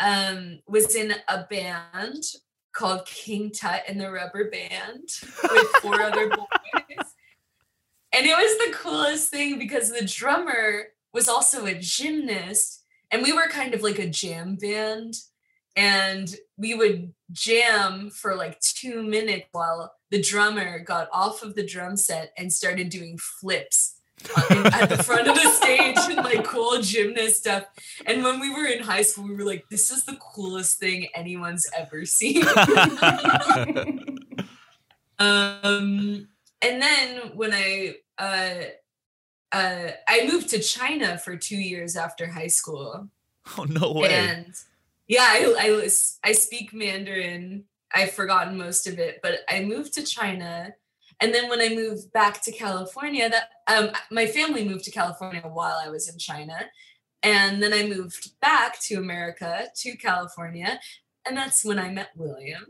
um, was in a band called King Tut and the Rubber Band with four other boys. And it was the coolest thing because the drummer was also a gymnast, and we were kind of like a jam band. And we would jam for like two minutes while the drummer got off of the drum set and started doing flips at the front of the stage and like cool gymnast stuff. And when we were in high school, we were like, this is the coolest thing anyone's ever seen. um, and then when I uh, uh, I moved to China for two years after high school, oh no way. and yeah, I, I was I speak Mandarin. I've forgotten most of it, but I moved to China, and then when I moved back to California, that um, my family moved to California while I was in China, and then I moved back to America to California, and that's when I met William.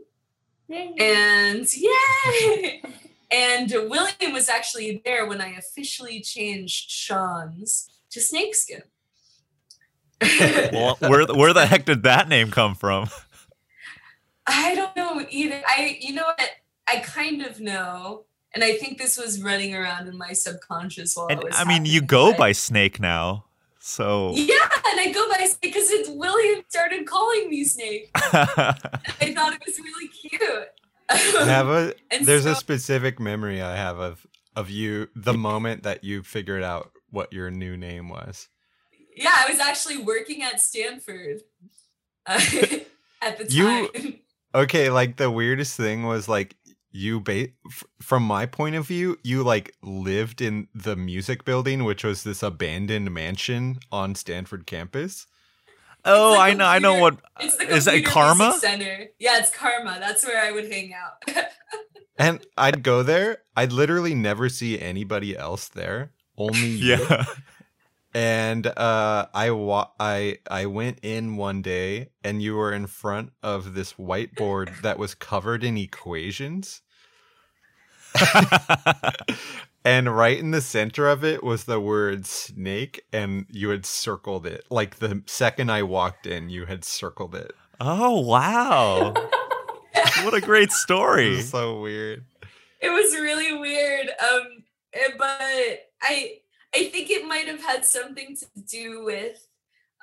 Yay. And yay! and William was actually there when I officially changed Sean's to snakeskin. well, where where the heck did that name come from? I don't know either. I, you know what? I kind of know, and I think this was running around in my subconscious while And it was. I mean, you go by Snake now. So Yeah, and I go by Snake because it's William started calling me Snake. I thought it was really cute. A there's a specific memory I have of of you the moment that you figured out what your new name was. yeah, I was actually working at Stanford uh, at the time. You-. Okay, like the weirdest thing was like you ba- f- from my point of view, you like lived in the music building which was this abandoned mansion on Stanford campus. Oh, the I know I know computer- what It's the is that CCRMA? Center. Yeah, it's CCRMA. That's where I would hang out. And I'd go there, I'd literally never see anybody else there, only you. Yeah. and uh i wa- i i went in one day and you were in front of this whiteboard that was covered in equations and right in the center of it was the word snake and you had circled it like the second i walked in you had circled it oh, wow. what a great story. so weird it was really weird um but i i think it might have had something to do with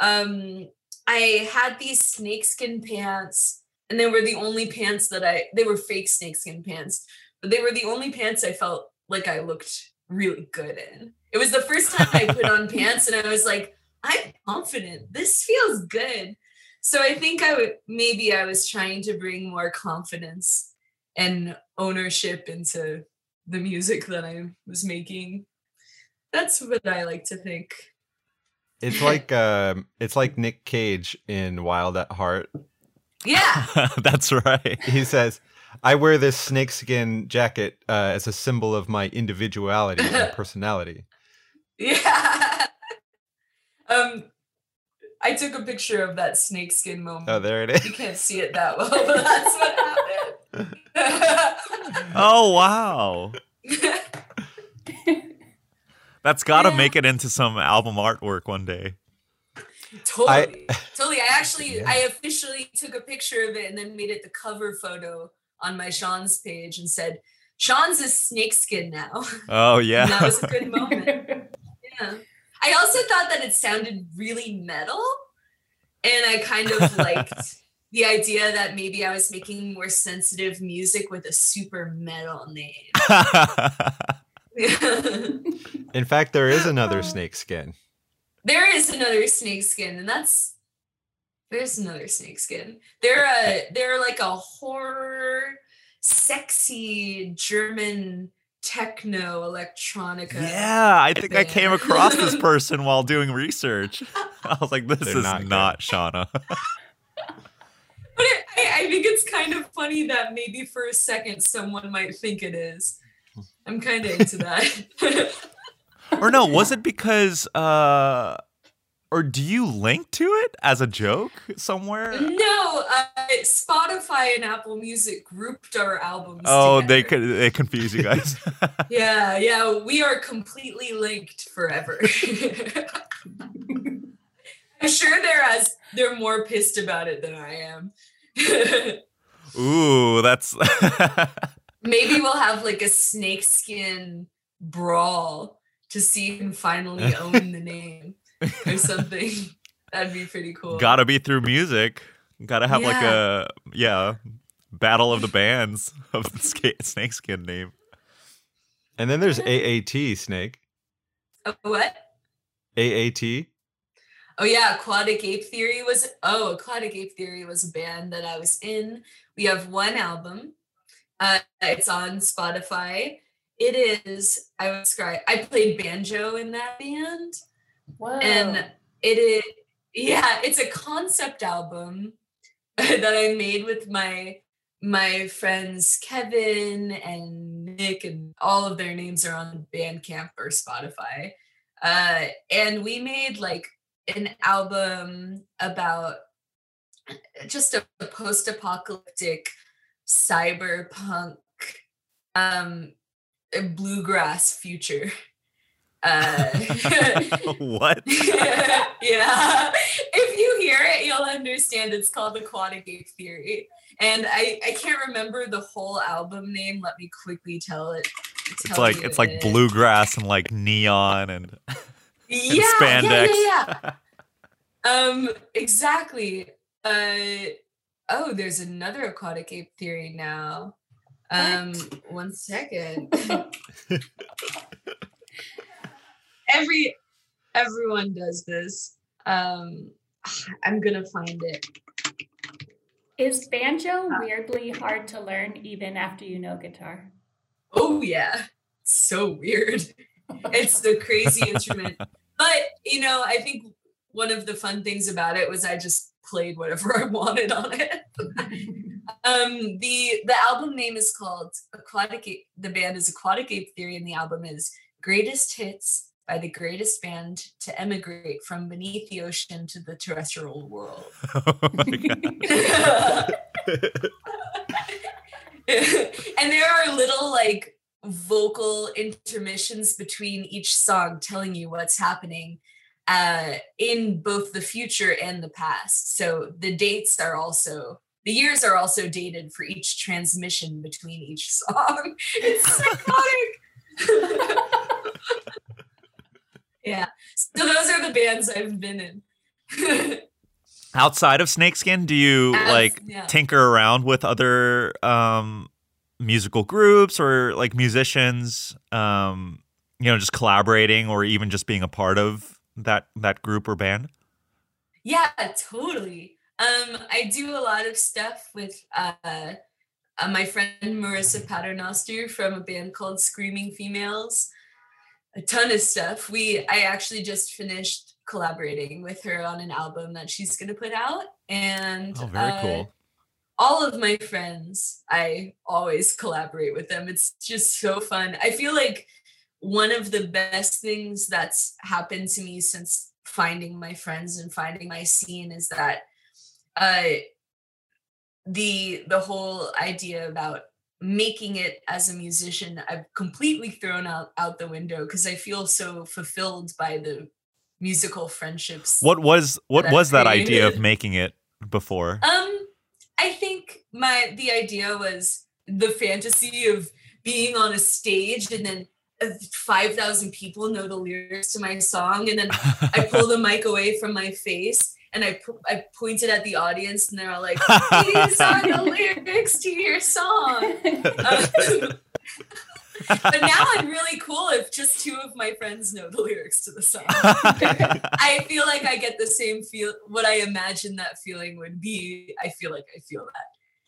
um i had these snakeskin pants and they were the only pants that i they were fake snakeskin pants but they were the only pants i felt like i looked really good in it was the first time i put on pants and i was like i'm confident this feels good so I think I would maybe I was trying to bring more confidence and ownership into the music that I was making. That's what I like to think. It's like um, it's like Nick Cage in Wild at Heart. Yeah. That's right. He says, "I wear this snakeskin jacket uh, as a symbol of my individuality and personality." Yeah. um I took a picture of that snakeskin moment. Oh, there it is. You can't see it that well, but that's what happened. Oh wow. That's got to Yeah. make it into some album artwork one day. totally. totally. I actually Yeah. I officially took a picture of it and then made it the cover photo on my Sean's page and said, Sean's a snakeskin now. Oh And that was a good moment. Yeah. I also thought that it sounded really metal. And I kind of liked the idea that maybe I was making more sensitive music with a super metal name. In fact, there is another uh-huh. snakeskin. there is another snakeskin, and that's there's another snakeskin. They're a they're like a horror, sexy German techno electronica. yeah, I think I came across this person while doing research. I was like, this They're is not not. Shauna. But it, I, I think it's kind of funny that maybe for a second someone might think it is. I'm kind of into that. or no, was it because uh or do you link to it as a joke somewhere? no, uh, Spotify and Apple Music grouped our albums. Oh, they together. could they confuse you guys. Yeah, yeah, we are completely linked forever. I'm sure they're as they're more pissed about it than I am. Ooh, that's Maybe we'll have like a snakeskin brawl to see who can finally own the name or something. That'd be pretty cool. gotta be through music. Gotta have like a yeah battle of the bands of the ska- snakeskin name. And then there's AAT Snake. Uh, what? AAT. Oh yeah, Aquatic Ape Theory was oh, Aquatic Ape Theory was a band that I was in. We have one album. Uh, it's on Spotify. It is I would describe I played banjo in that band. Whoa. And it is yeah, it's a concept album that I made with my my friends Kevin and Nick and all of their names are on Bandcamp or Spotify. Uh and we made like an album about just a, a post-apocalyptic cyberpunk um bluegrass future. Uh what? yeah. If you hear it, you'll understand it's called Aquatic Ape Theory. And I, I can't remember the whole album name. Let me quickly tell it. It's like you it's like it. bluegrass and like neon and yeah, yeah, spandex. yeah, yeah. Um, exactly. Uh oh, there's another aquatic ape theory now. Um, one second. Every everyone does this. Um, I'm gonna find it. Is banjo weirdly hard to learn even after you know guitar? Oh yeah, so weird. It's the crazy instrument, but you know, I think one of the fun things about it was I just played whatever I wanted on it. um, the the album name is called Aquatic. Ape, the band is Aquatic Ape Theory, and the album is Greatest Hits by the greatest band to emigrate from beneath the ocean to the terrestrial world. oh and there are little like vocal intermissions between each song telling you what's happening uh, in both the future and the past. So the dates are also the years are also dated for each transmission between each song. It's psychotic. Yeah. So those are the bands I've been in. Outside of Snakeskin, do you As- like yeah. tinker around with other um musical groups or like musicians um you know just collaborating or even just being a part of that that group or band? Yeah, totally. Um, I do a lot of stuff with uh, uh, my friend Marissa Paternoster from a band called Screaming Females. A ton of stuff. We I actually just finished collaborating with her on an album that she's gonna put out, and Oh, very uh, cool. all of my friends, I always collaborate with them. It's just so fun. I feel like one of the best things that's happened to me since finding my friends and finding my scene is that uh the the whole idea about making it as a musician I've completely thrown out out the window because I feel so fulfilled by the musical friendships. What was what that was that idea of making it before? Um, I think my the idea was the fantasy of being on a stage and then uh, five thousand people know the lyrics to my song, and then I pull the mic away from my face and I I pointed at the audience, and they're all like, "These are the lyrics to your song." Um, but now I'm really cool if just two of my friends know the lyrics to the song. I feel like I get the same feel what I imagine that feeling would be. I feel like I feel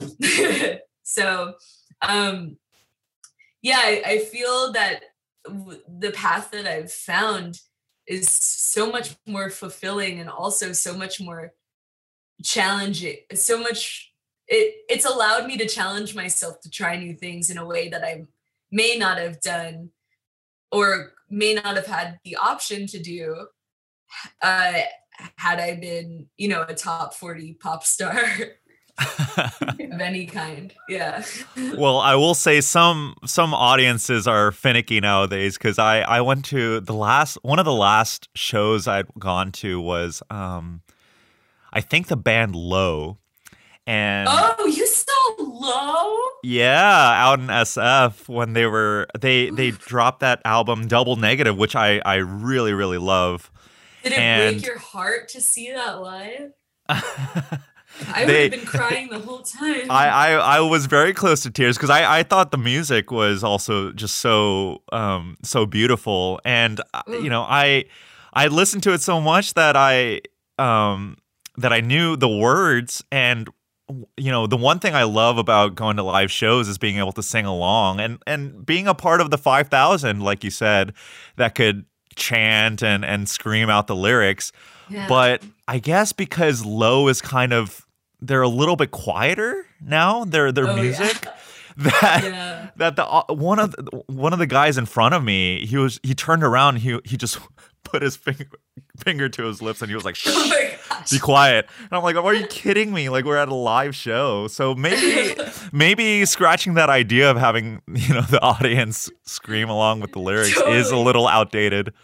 that. so um yeah, I, I feel that w- the path that I've found is so much more fulfilling and also so much more challenging. So much it it's allowed me to challenge myself to try new things in a way that I may not have done or may not have had the option to do uh had I been, you know, a top 40 pop star of any kind. Yeah. well, I will say some some audiences are finicky nowadays because I I went to the last one of the last shows I'd gone to was um I think the band Low and Oh, you saw low? yeah out in SF when they were they they dropped that album Double Negative which I I really really love. Did it And- break your heart to see that live? I would They- have been crying the whole time. I, I I was very close to tears because I, I thought the music was also just so um so beautiful and uh, you know I I listened to it so much that I um that I knew the words and you know the one thing I love about going to live shows is being able to sing along and and being a part of the 5000 like you said that could chant and and scream out the lyrics Yeah. but I guess because low is kind of they're a little bit quieter now. Their their Oh, yeah. music that Yeah. that the uh, one of the, one of the guys in front of me he was he turned around he he just put his finger finger to his lips and he was like Shh, Oh be quiet and i'm like are you kidding me like we're at a live show so maybe maybe scratching that idea of having you know the audience scream along with the lyrics is a little outdated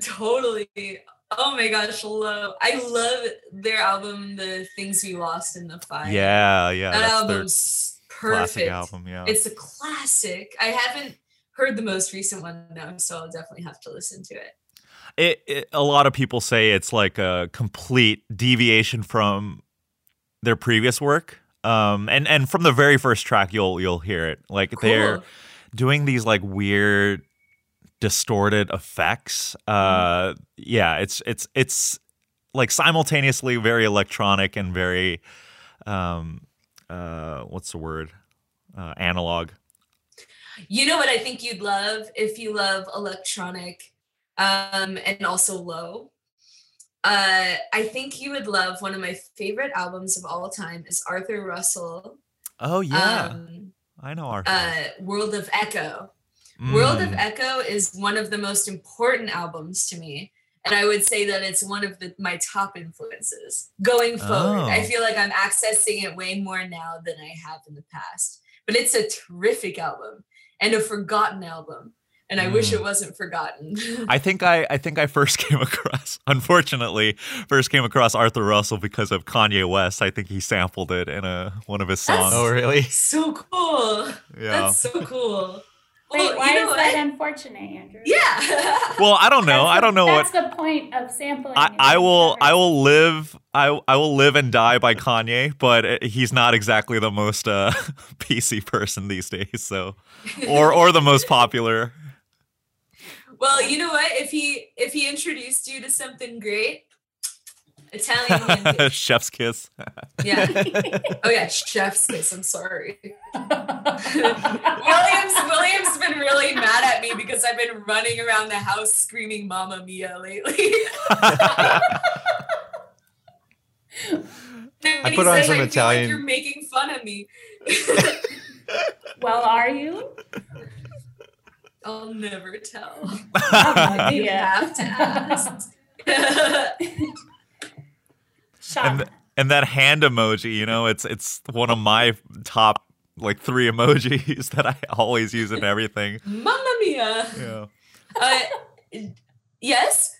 Totally. Oh my gosh, love. I love their album, The Things We Lost in the Fire. yeah yeah that album's perfect. album yeah It's a classic. I haven't heard the most recent one though, so I'll definitely have to listen to it. it, it a lot of people say it's like a complete deviation from their previous work um and and from the very first track you'll you'll hear it like they're doing these like weird distorted effects uh yeah it's it's it's like simultaneously very electronic and very um uh what's the word uh analog You know what I think you'd love if you love electronic um and also low. Uh I think you would love one of my favorite albums of all time is Arthur Russell. oh yeah Um i know Arthur. uh World of Echo. World of Mm. Echo is one of the most important albums to me. And I would say that it's one of the, my top influences going forward. I Oh. feel like I'm accessing it way more now than I have in the past. But it's a terrific album and a forgotten album. And I wish Mm. it wasn't forgotten. I think I, I think I first came across, unfortunately, first came across Arthur Russell because of Kanye West. I think he sampled it in a one of his songs. That's- Oh, really? so cool. yeah. That's so cool. Wait, Well, why you know is that what? unfortunate, Andrew? Yeah. well, I don't know. That's I don't know what That's the point of sampling. I, I will. I will live. I I will live and die by Kanye, but uh, he's not exactly the most uh, PC person these days. So, or or the most popular. well, you know what? If he if he introduced you to something great, Italian hand. Chef's kiss. Yeah. Oh yeah, chef's kiss. I'm sorry. Williams Williams been really mad at me because I've been running around the house screaming "Mamma Mia" lately. I put on some Like Italian- you're making fun of me. well, are you? I'll never tell. Oh, Mamma You have to ask. Sean, and and that hand emoji, you know, it's it's one of my top like three emojis that I always use in everything. Mamma Mia. Yeah. Uh, yes.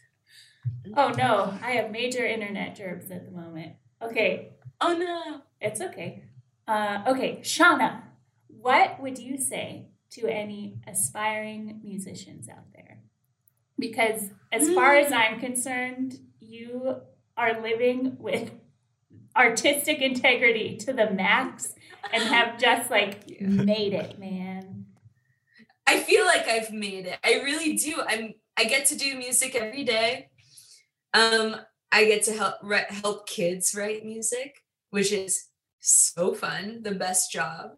oh no, I have major internet gerbs at the moment. Okay, Oh no. it's okay. Uh, okay, Shauna, what would you say to any aspiring musicians out there? Because as far as I'm concerned, you are living with artistic integrity to the max and have just like made it, man. I feel like I've made it. I really do. I'm. I get to do music every day. Um, I get to help ri- help kids write music, which is so fun. The best job.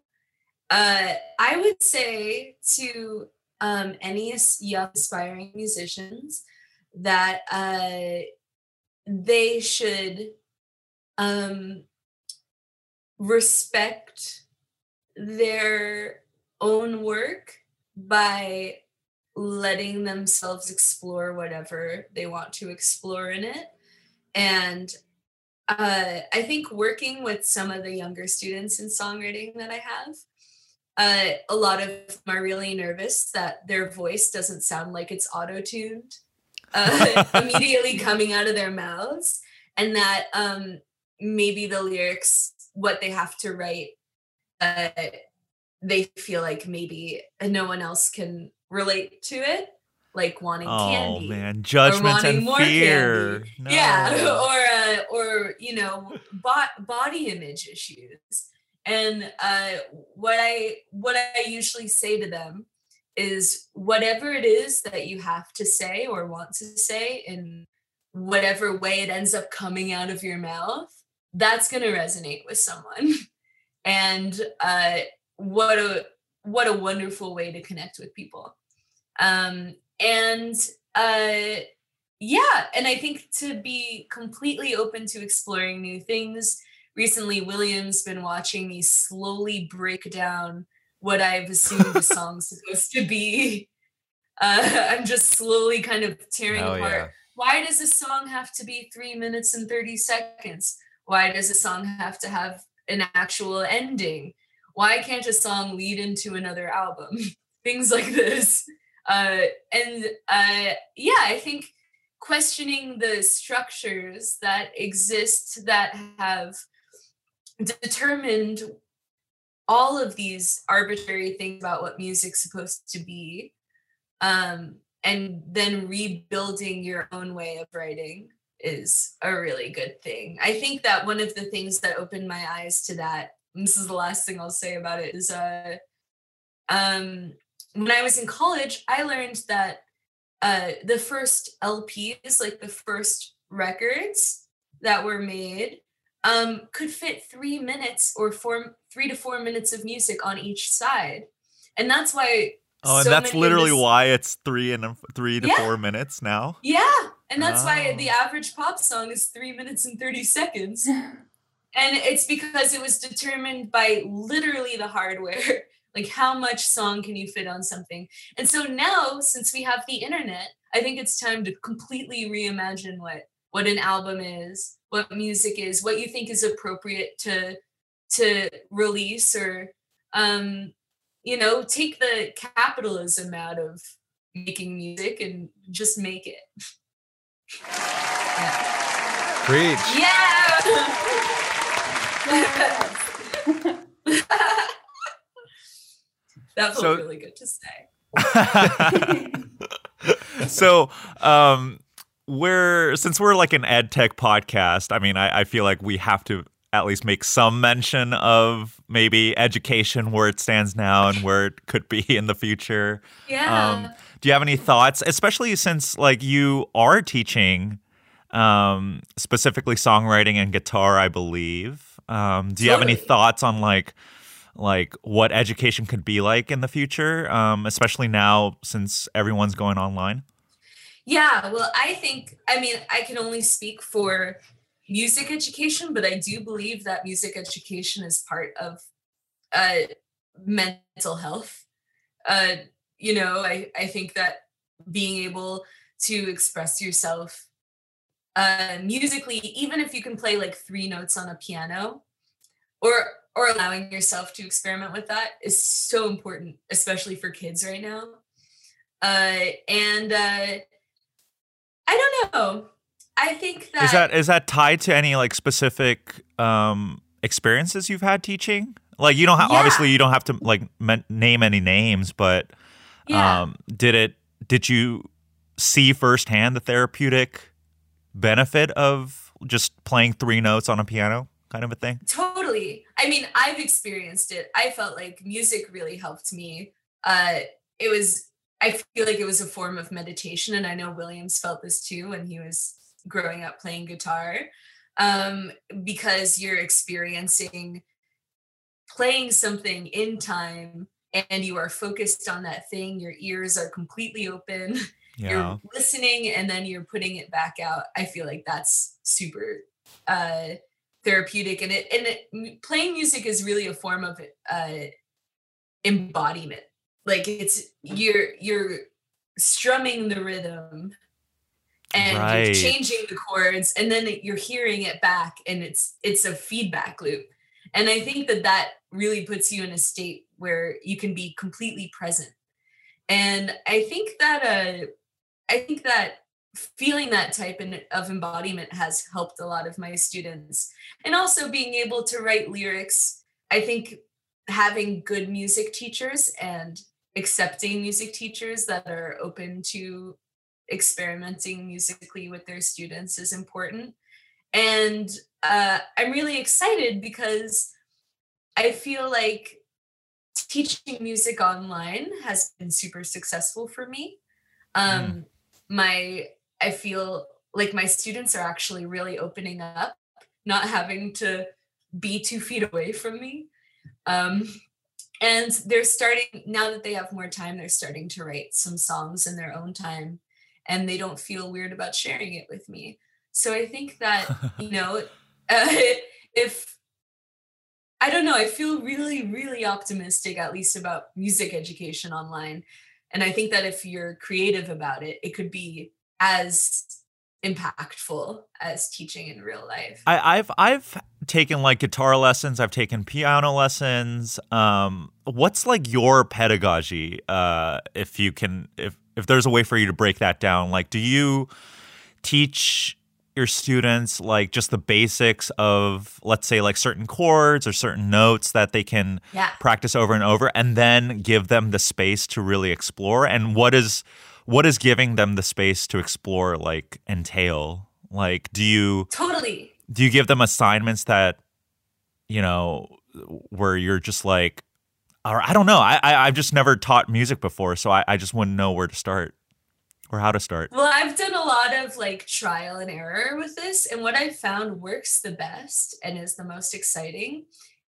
Uh, I would say to um, any young aspiring musicians that uh, they should um, respect their own work by letting themselves explore whatever they want to explore in it. And uh, I think working with some of the younger students in songwriting that I have, uh, a lot of them are really nervous that their voice doesn't sound like it's auto tuned uh, immediately coming out of their mouths, and that um, maybe the lyrics, what they have to write, uh, they feel like maybe no one else can relate to it, like wanting Oh candy. man, judgment wanting and more fear. candy. No. Yeah, or uh, or you know, bo- body image issues. And uh, what I what I usually say to them is whatever it is that you have to say or want to say in whatever way it ends up coming out of your mouth, that's going to resonate with someone. And uh, what a what a wonderful way to connect with people. Um, and uh, yeah, and I think to be completely open to exploring new things. Recently, William's been watching me slowly break down what I've assumed the song's supposed to be. Uh, I'm just slowly kind of tearing Hell apart. yeah. Why does a song have to be three minutes and 30 seconds? Why does a song have to have an actual ending? Why can't a song lead into another album? Things like this. Uh, and uh, yeah, I think questioning the structures that exist that have determined all of these arbitrary things about what music's supposed to be um, and then rebuilding your own way of writing is a really good thing. I think that one of the things that opened my eyes to that and this is the last thing i'll say about it is uh um when i was in college i learned that uh the first lps like the first records that were made um could fit three minutes or four three to four minutes of music on each side and that's why Oh, and so that's literally this- why it's three and three to Yeah. four minutes now. yeah and that's why Oh. the average pop song is three minutes and 30 seconds and it's because it was determined by literally the hardware like how much song can you fit on something and so now since we have the internet i think it's time to completely reimagine what what an album is what music is what you think is appropriate to to release or um you know take the capitalism out of making music and just make it. Yeah Preach. yeah. That felt So- really good to say. So um we're since we're like an ed tech podcast i mean I, I feel like we have to at least make some mention of maybe education where it stands now and where it could be in the future yeah um do you have any thoughts especially since like you are teaching um, specifically songwriting and guitar, I believe. Um, do you have any thoughts on like like what education could be like in the future, um, especially now since everyone's going online? Yeah, well, I think, I mean, I can only speak for music education, but I do believe that music education is part of uh, mental health. Uh, you know, I, I think that being able to express yourself uh, musically, even if you can play like three notes on a piano, or or allowing yourself to experiment with that is so important, especially for kids right now. Uh, and uh, I don't know. I think that Is that is that tied to any like specific um, experiences you've had teaching? Like you don't have Yeah. obviously you don't have to like men- name any names, but yeah. um, did it did you see firsthand the therapeutic benefit of just playing three notes on a piano kind of a thing? Totally. I mean, I've experienced it. I felt like music really helped me. Uh, it was, I feel like it was a form of meditation. And I know Williams felt this too when he was growing up playing guitar, um, because you're experiencing playing something in time and you are focused on that thing. Your ears are completely open. Yeah. you're listening and then you're putting it back out i feel like that's super uh therapeutic and it and it, playing music is really a form of uh embodiment like it's you're you're strumming the rhythm and Right. you're changing the chords and then you're hearing it back and it's it's a feedback loop. And i think that that really puts you in a state where you can be completely present. And i think that uh i think that feeling that type of embodiment has helped a lot of my students. And also being able to write lyrics i think having good music teachers and accepting music teachers that are open to experimenting musically with their students is important. And uh, i'm really excited because i feel like teaching music online has been super successful for me. Um my i feel like my students are actually really opening up not having to be two feet away from me. Um and they're starting now that they have more time they're starting to write some songs in their own time and they don't feel weird about sharing it with me. So i think that you know uh, if i don't know i feel really really optimistic at least about music education online. And i think that if you're creative about it it could be as impactful as teaching in real life. I, I've I've taken like guitar lessons. I've taken piano lessons. Um, what's like your pedagogy? Uh, if you can, if if there's a way for you to break that down, like, do you teach your students like just the basics of, let's say, like certain chords or certain notes that they can yeah practice over and over, and then give them the space to really explore? And what is what is giving them the space to explore like entail? Like, do you totally do you give them assignments that you know where you're just like or i don't know i, I i've just never taught music before so I, I just wouldn't know where to start or how to start Well, I've done a lot of like trial and error with this. And what I found works the best and is the most exciting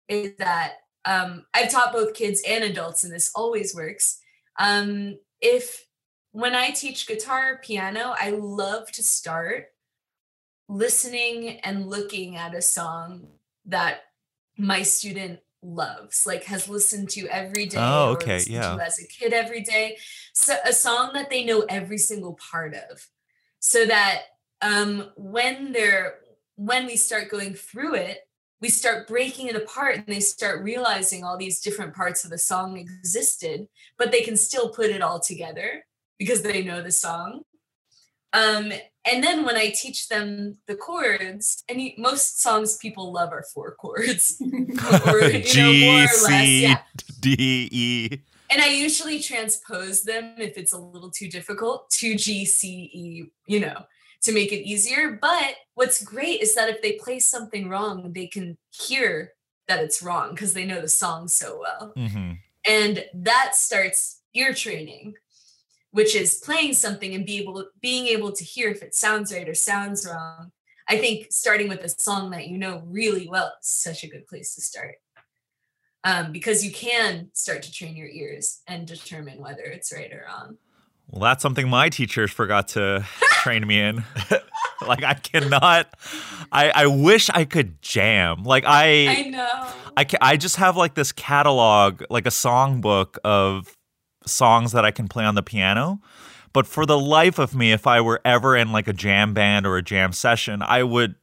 is that um, I've taught both kids and adults, and this always works. Um, if when I teach guitar, piano, I love to start listening and looking at a song that my student loves, like has listened to every day. Oh, okay, yeah. To as a kid every day. So a song that they know every single part of. So that um when they're when we start going through it, we start breaking it apart and they start realizing all these different parts of the song existed, but they can still put it all together because they know the song. Um, and then when I teach them the chords, and most songs people love are four chords, or you know, G more or less, C yeah. D E. And I usually transpose them if it's a little too difficult to G C E, you know, to make it easier. But what's great is that if they play something wrong, they can hear that it's wrong because they know the song so well hmm and that starts ear training which is playing something and be able being able to hear if it sounds right or sounds wrong. I think starting with a song that you know really well is such a good place to start. Um, because you can start to train your ears and determine whether it's right or wrong. Well, that's something my teachers forgot to train me in. like I cannot. I I wish I could jam. Like I I know. I ca- I just have like this catalog, like a songbook of songs that I can play on the piano. But for the life of me, if I were ever in like a jam band or a jam session, I would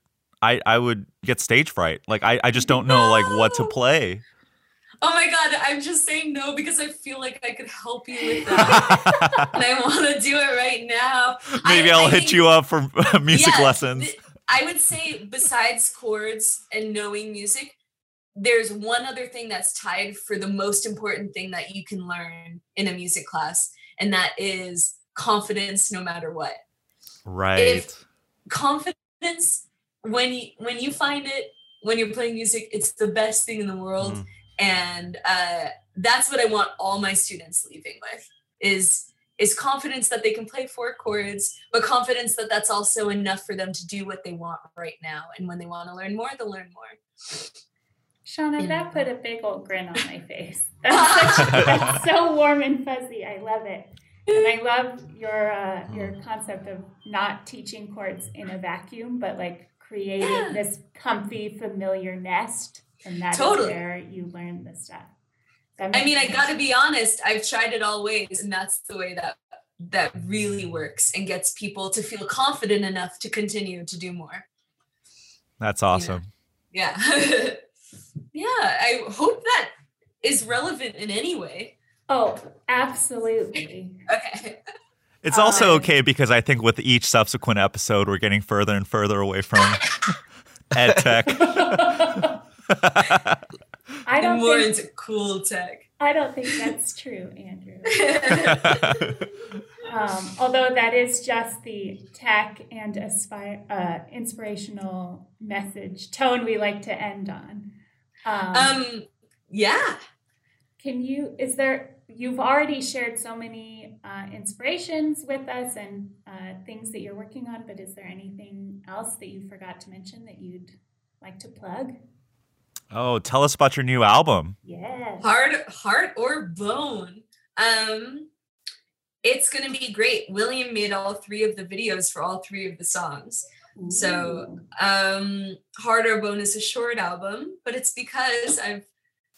I I would get stage fright. Like I I just don't know like what to play. Oh my god, I'm just saying no because I feel like I could help you with that. and I want to do it right now. Maybe I- will hit think- you up for music Yeah, lessons. th- I would say besides chords and knowing music, there's one other thing that's tied for the most important thing that you can learn in a music class, and that is confidence no matter what. right. if- Confidence when you when you find it when you're playing music, it's the best thing in the world. Mhm. And uh, that's what I want all my students leaving with is is confidence that they can play four chords, but confidence that that's also enough for them to do what they want right now. And when they want to learn more, they'll learn more. Shauna, that put a big old grin on my face. That's, such, that's so warm and fuzzy. I love it. And I love your uh, your concept of not teaching chords in a vacuum, but like creating Yeah. this comfy, familiar nest, and that's Totally. where you learn the stuff. I makes mean, I gotta be honest, I've tried it all ways, and that's the way that that really works and gets people to feel confident enough to continue to do more. That's awesome. Yeah. yeah, I hope that is relevant in any way. Oh, absolutely. Okay. It's also Um, okay because I think with each subsequent episode, we're getting further and further away from ed tech. I don't more think into cool tech. I don't think that's true, Andrew. Um, although that is just the tech and aspire, uh, inspirational message tone we like to end on. Um, um yeah. can you, is there, you've already shared so many uh, inspirations with us and uh, things that you're working on, but is there anything else that you forgot to mention that you'd like to plug? oh, tell us about your new album. Yes. Heart heart or bone. Um it's gonna be great. William made all three of the videos for all three of the songs. So um Heart or Bone is a short album, but it's because I've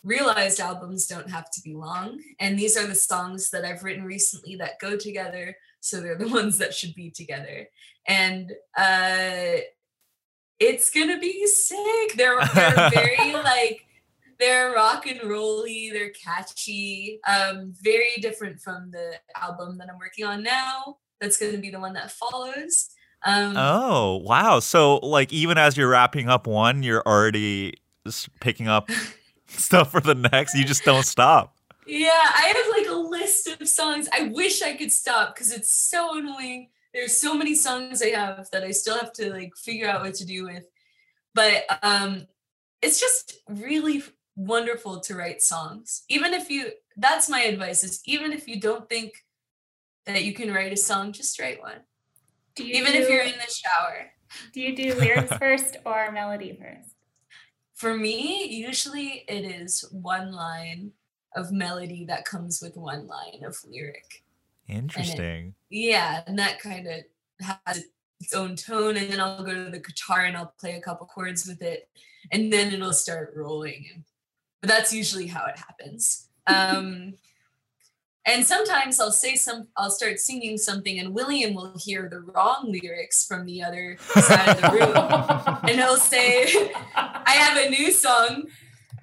realized albums don't have to be long. And these are the songs that I've written recently that go together. So they're the ones that should be together. And uh it's gonna be sick. They're, they're very like they're rock and rolly, they're catchy, um, very different from the album that I'm working on now. That's gonna be the one that follows. Um Oh, wow. So, like, even as you're wrapping up one, you're already picking up stuff for the next. You just don't stop. Yeah, I have like a list of songs. I wish I could stop because it's so annoying. There's so many songs I have that I still have to like figure out what to do with. But um it's just really wonderful to write songs. Even if you that's my advice is even if you don't think that you can write a song, just write one. Do you Even do, if you're in the shower. do you do lyrics first or melody first? For me, usually it is one line of melody that comes with one line of lyric. Interesting. yeah and that kind of has its own tone and then i'll go to the guitar and i'll play a couple chords with it and then it'll start rolling but that's usually how it happens um and sometimes i'll say some i'll start singing something and william will hear the wrong lyrics from the other side of the room and he'll say I have a new song.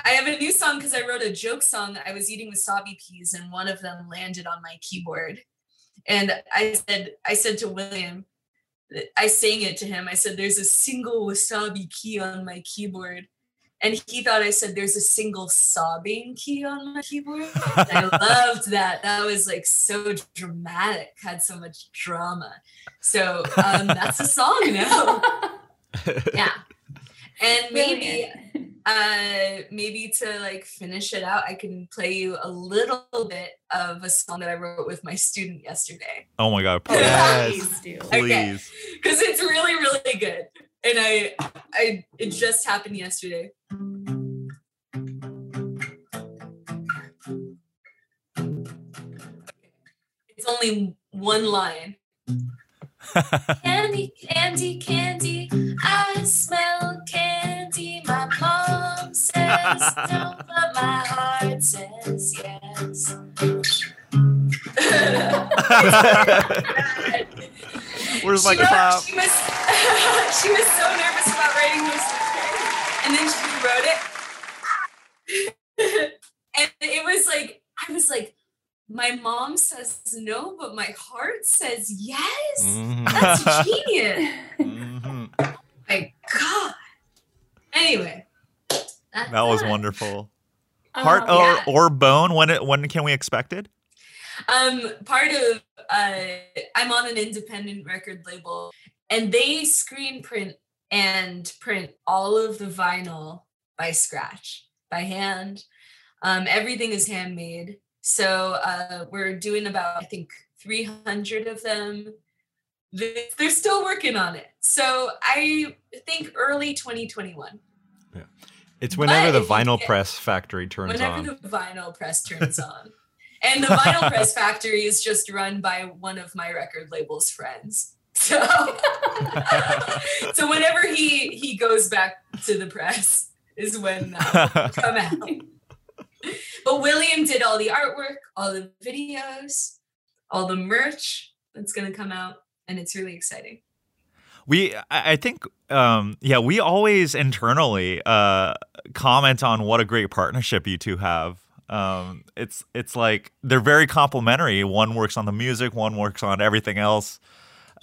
I have a new song because I wrote a joke song. I was eating wasabi peas and one of them landed on my keyboard. And I said, I said to William, I sang it to him. I said, There's a single wasabi key on my keyboard. And he thought I said, There's a single sobbing key on my keyboard. And I loved that. That was like so dramatic, had so much drama. So um, that's a song now yeah And maybe uh maybe to like finish it out, I can play you a little bit of a song that I wrote with my student yesterday. Oh my god, please. Yes. please do. Okay. please. Because it's really, really good. And I I it just happened yesterday. It's only one line. Candy, candy, candy. I smell candy. My mom says no, but my heart says yes. Where's my clap? She was, she was so nervous about writing those lyrics, and then she wrote it. and it was like, I was like, my mom says no, but my heart says yes. Mhm, That's genius. mhm. my God. Anyway, that's That was that. wonderful. Heart Um, or, yeah. or bone? When it, when can we expect it? Um, part of uh, I'm on an independent record label, and they screen print and print all of the vinyl by scratch, by hand. Um, everything is handmade. So uh, we're doing about I think 300 of them. They- They're still working on it. So I think early 2021. Yeah. It's whenever But the vinyl get- press factory turns whenever on. Whenever the vinyl press turns on. And the vinyl press factory is just run by one of my record label's friends. So, so whenever he he goes back to the press is when come out. But William did all the artwork, all the videos, all the merch that's gonna come out, and it's really exciting. We, I I think, um, yeah, we always internally uh, comment on what a great partnership you two have. Um, it's it's like they're very complementary. One works on the music, one works on everything else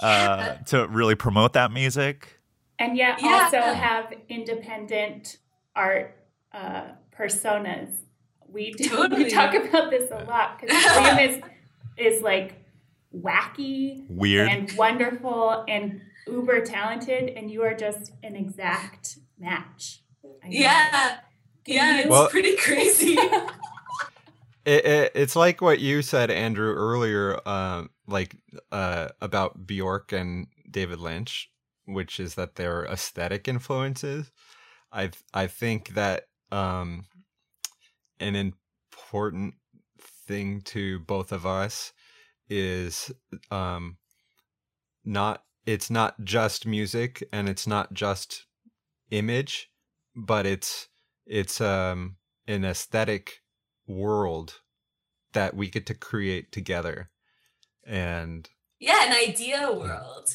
uh, to really promote that music. and yet Yeah. also have independent art uh, personas. We do, Totally. we talk about this a lot because William is is like wacky Weird. and wonderful and uber talented, and you are just an exact match. I know. Yeah, yeah, it's Well- pretty crazy. It, it, it's like what you said, Andrew, earlier, um, like uh, about Bjork and David Lynch, which is that they're aesthetic influences. I I think that um, an important thing to both of us is um, not it's not just music and it's not just image, but it's it's um, an aesthetic world that we get to create together. And yeah, an idea world.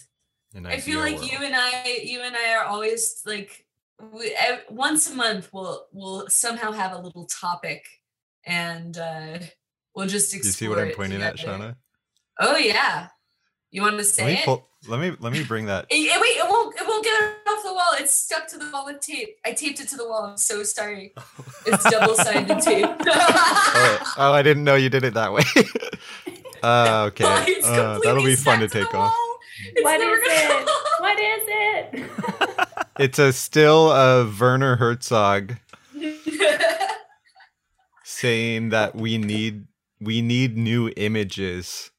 an I feel idea like you and I, you and I are always like, we, once a month we'll we'll somehow have a little topic, and uh, we'll just explore you see what i'm it pointing at together. shauna Oh yeah, you want to say let me it? pull, let me let me bring that wait, it won't. It won't get off the wall. It's stuck to the wall with tape. I taped it to the wall. I'm so sorry. It's double-sided tape. oh, oh i didn't know you did it that way uh, okay Oh, uh, that'll be fun to take the off wall. It's What never is it? What is it? It's a still of werner herzog saying that we need we need new images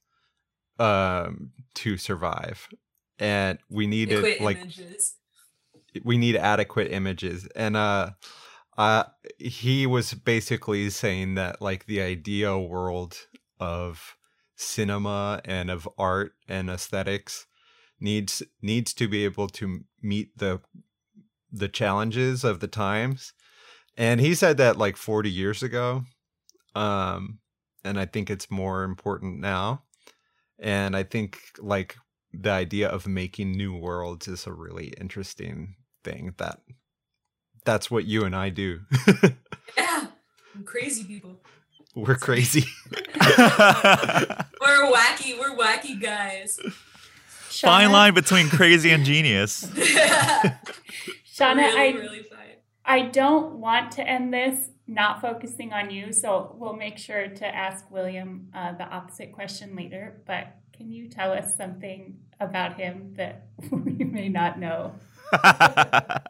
um to survive and we need Adequate it like images. we need adequate images and uh uh he was basically saying that like the idea world of cinema and of art and aesthetics needs needs to be able to meet the the challenges of the times and he said that like 40 years ago um and i think it's more important now and i think like the idea of making new worlds is a really interesting thing that that's what you and I do. Yeah, I'm crazy people. We're crazy. We're wacky. We're wacky guys. Fine line between crazy and genius. Shauna, really, I really. I don't want to end this not focusing on you, so we'll make sure to ask William uh, the opposite question later. But can you tell us something about him that we may not know?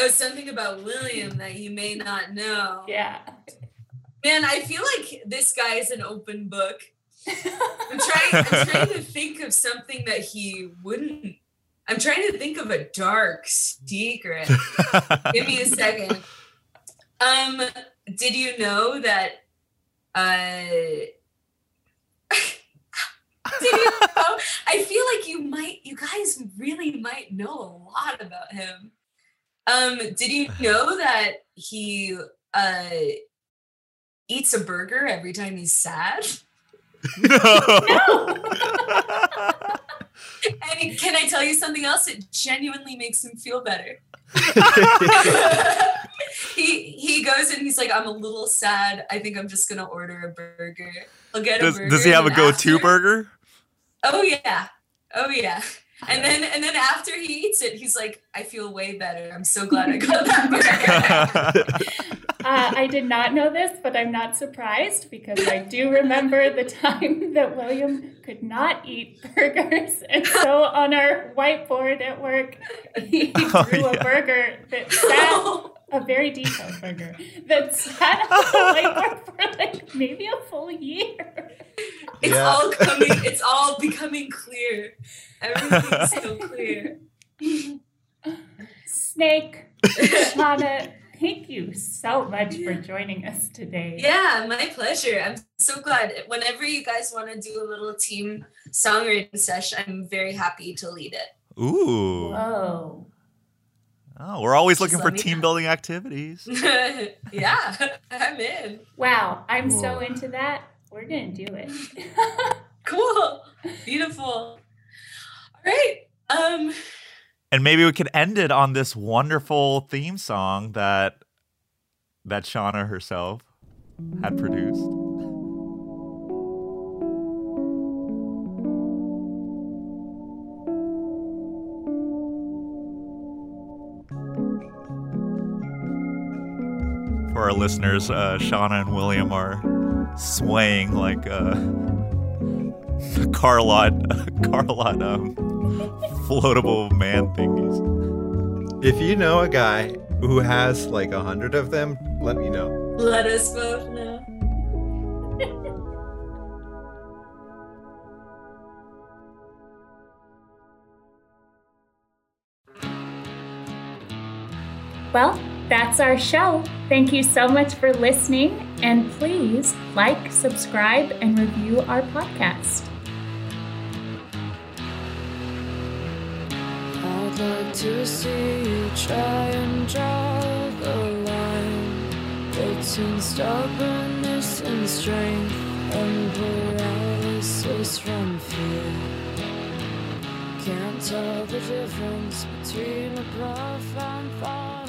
Oh, something about William that you may not know. Yeah. Man, I feel like this guy is an open book. I'm trying. I'm trying to think of something that he wouldn't. I'm trying to think of a dark secret. Give me a second. Um, did you know that? Uh, did you know? I feel like you might. You guys really might know a lot about him. Um, did you know that he uh eats a burger every time he's sad? And can I tell you something else? It genuinely makes him feel better. he he goes and he's like, I'm a little sad. I think I'm just gonna order a burger. I'll get does, a burger. does he have a go-to after- burger? Oh yeah. Oh yeah. And then and then after he eats it, he's like, I feel way better. I'm so glad I got that burger. Uh, I did not know this, but I'm not surprised because I do remember the time that William could not eat burgers. And so on our whiteboard at work, he Oh, drew a burger that sat, a very detailed burger, that sat on the whiteboard for like maybe a full year. It's Yeah. all coming, it's all becoming clear. Everything's so clear. Snake, Shauna, thank you so much for joining us today. Yeah, my pleasure. I'm so glad. Whenever you guys want to do a little team songwriting session, I'm very happy to lead it. Ooh. Whoa. Oh, we're always Just looking for team know. building activities. yeah, I'm in. Wow, I'm so into that. We're going to do it. Cool. Beautiful. All right. Um And maybe we could end it on this wonderful theme song that that Shauna herself had produced. For our listeners, uh, Shauna and William are swaying like uh, car lot, car lot um, floatable man thingies. If you know a guy who has like a hundred of them, let me know. let us both know. Well, that's our show. Thank you so much for listening, and please like, subscribe, and review our podcast. Like to see you try and draw the line between stubbornness and strength and paralysis from fear. Can't tell the difference between a profound thought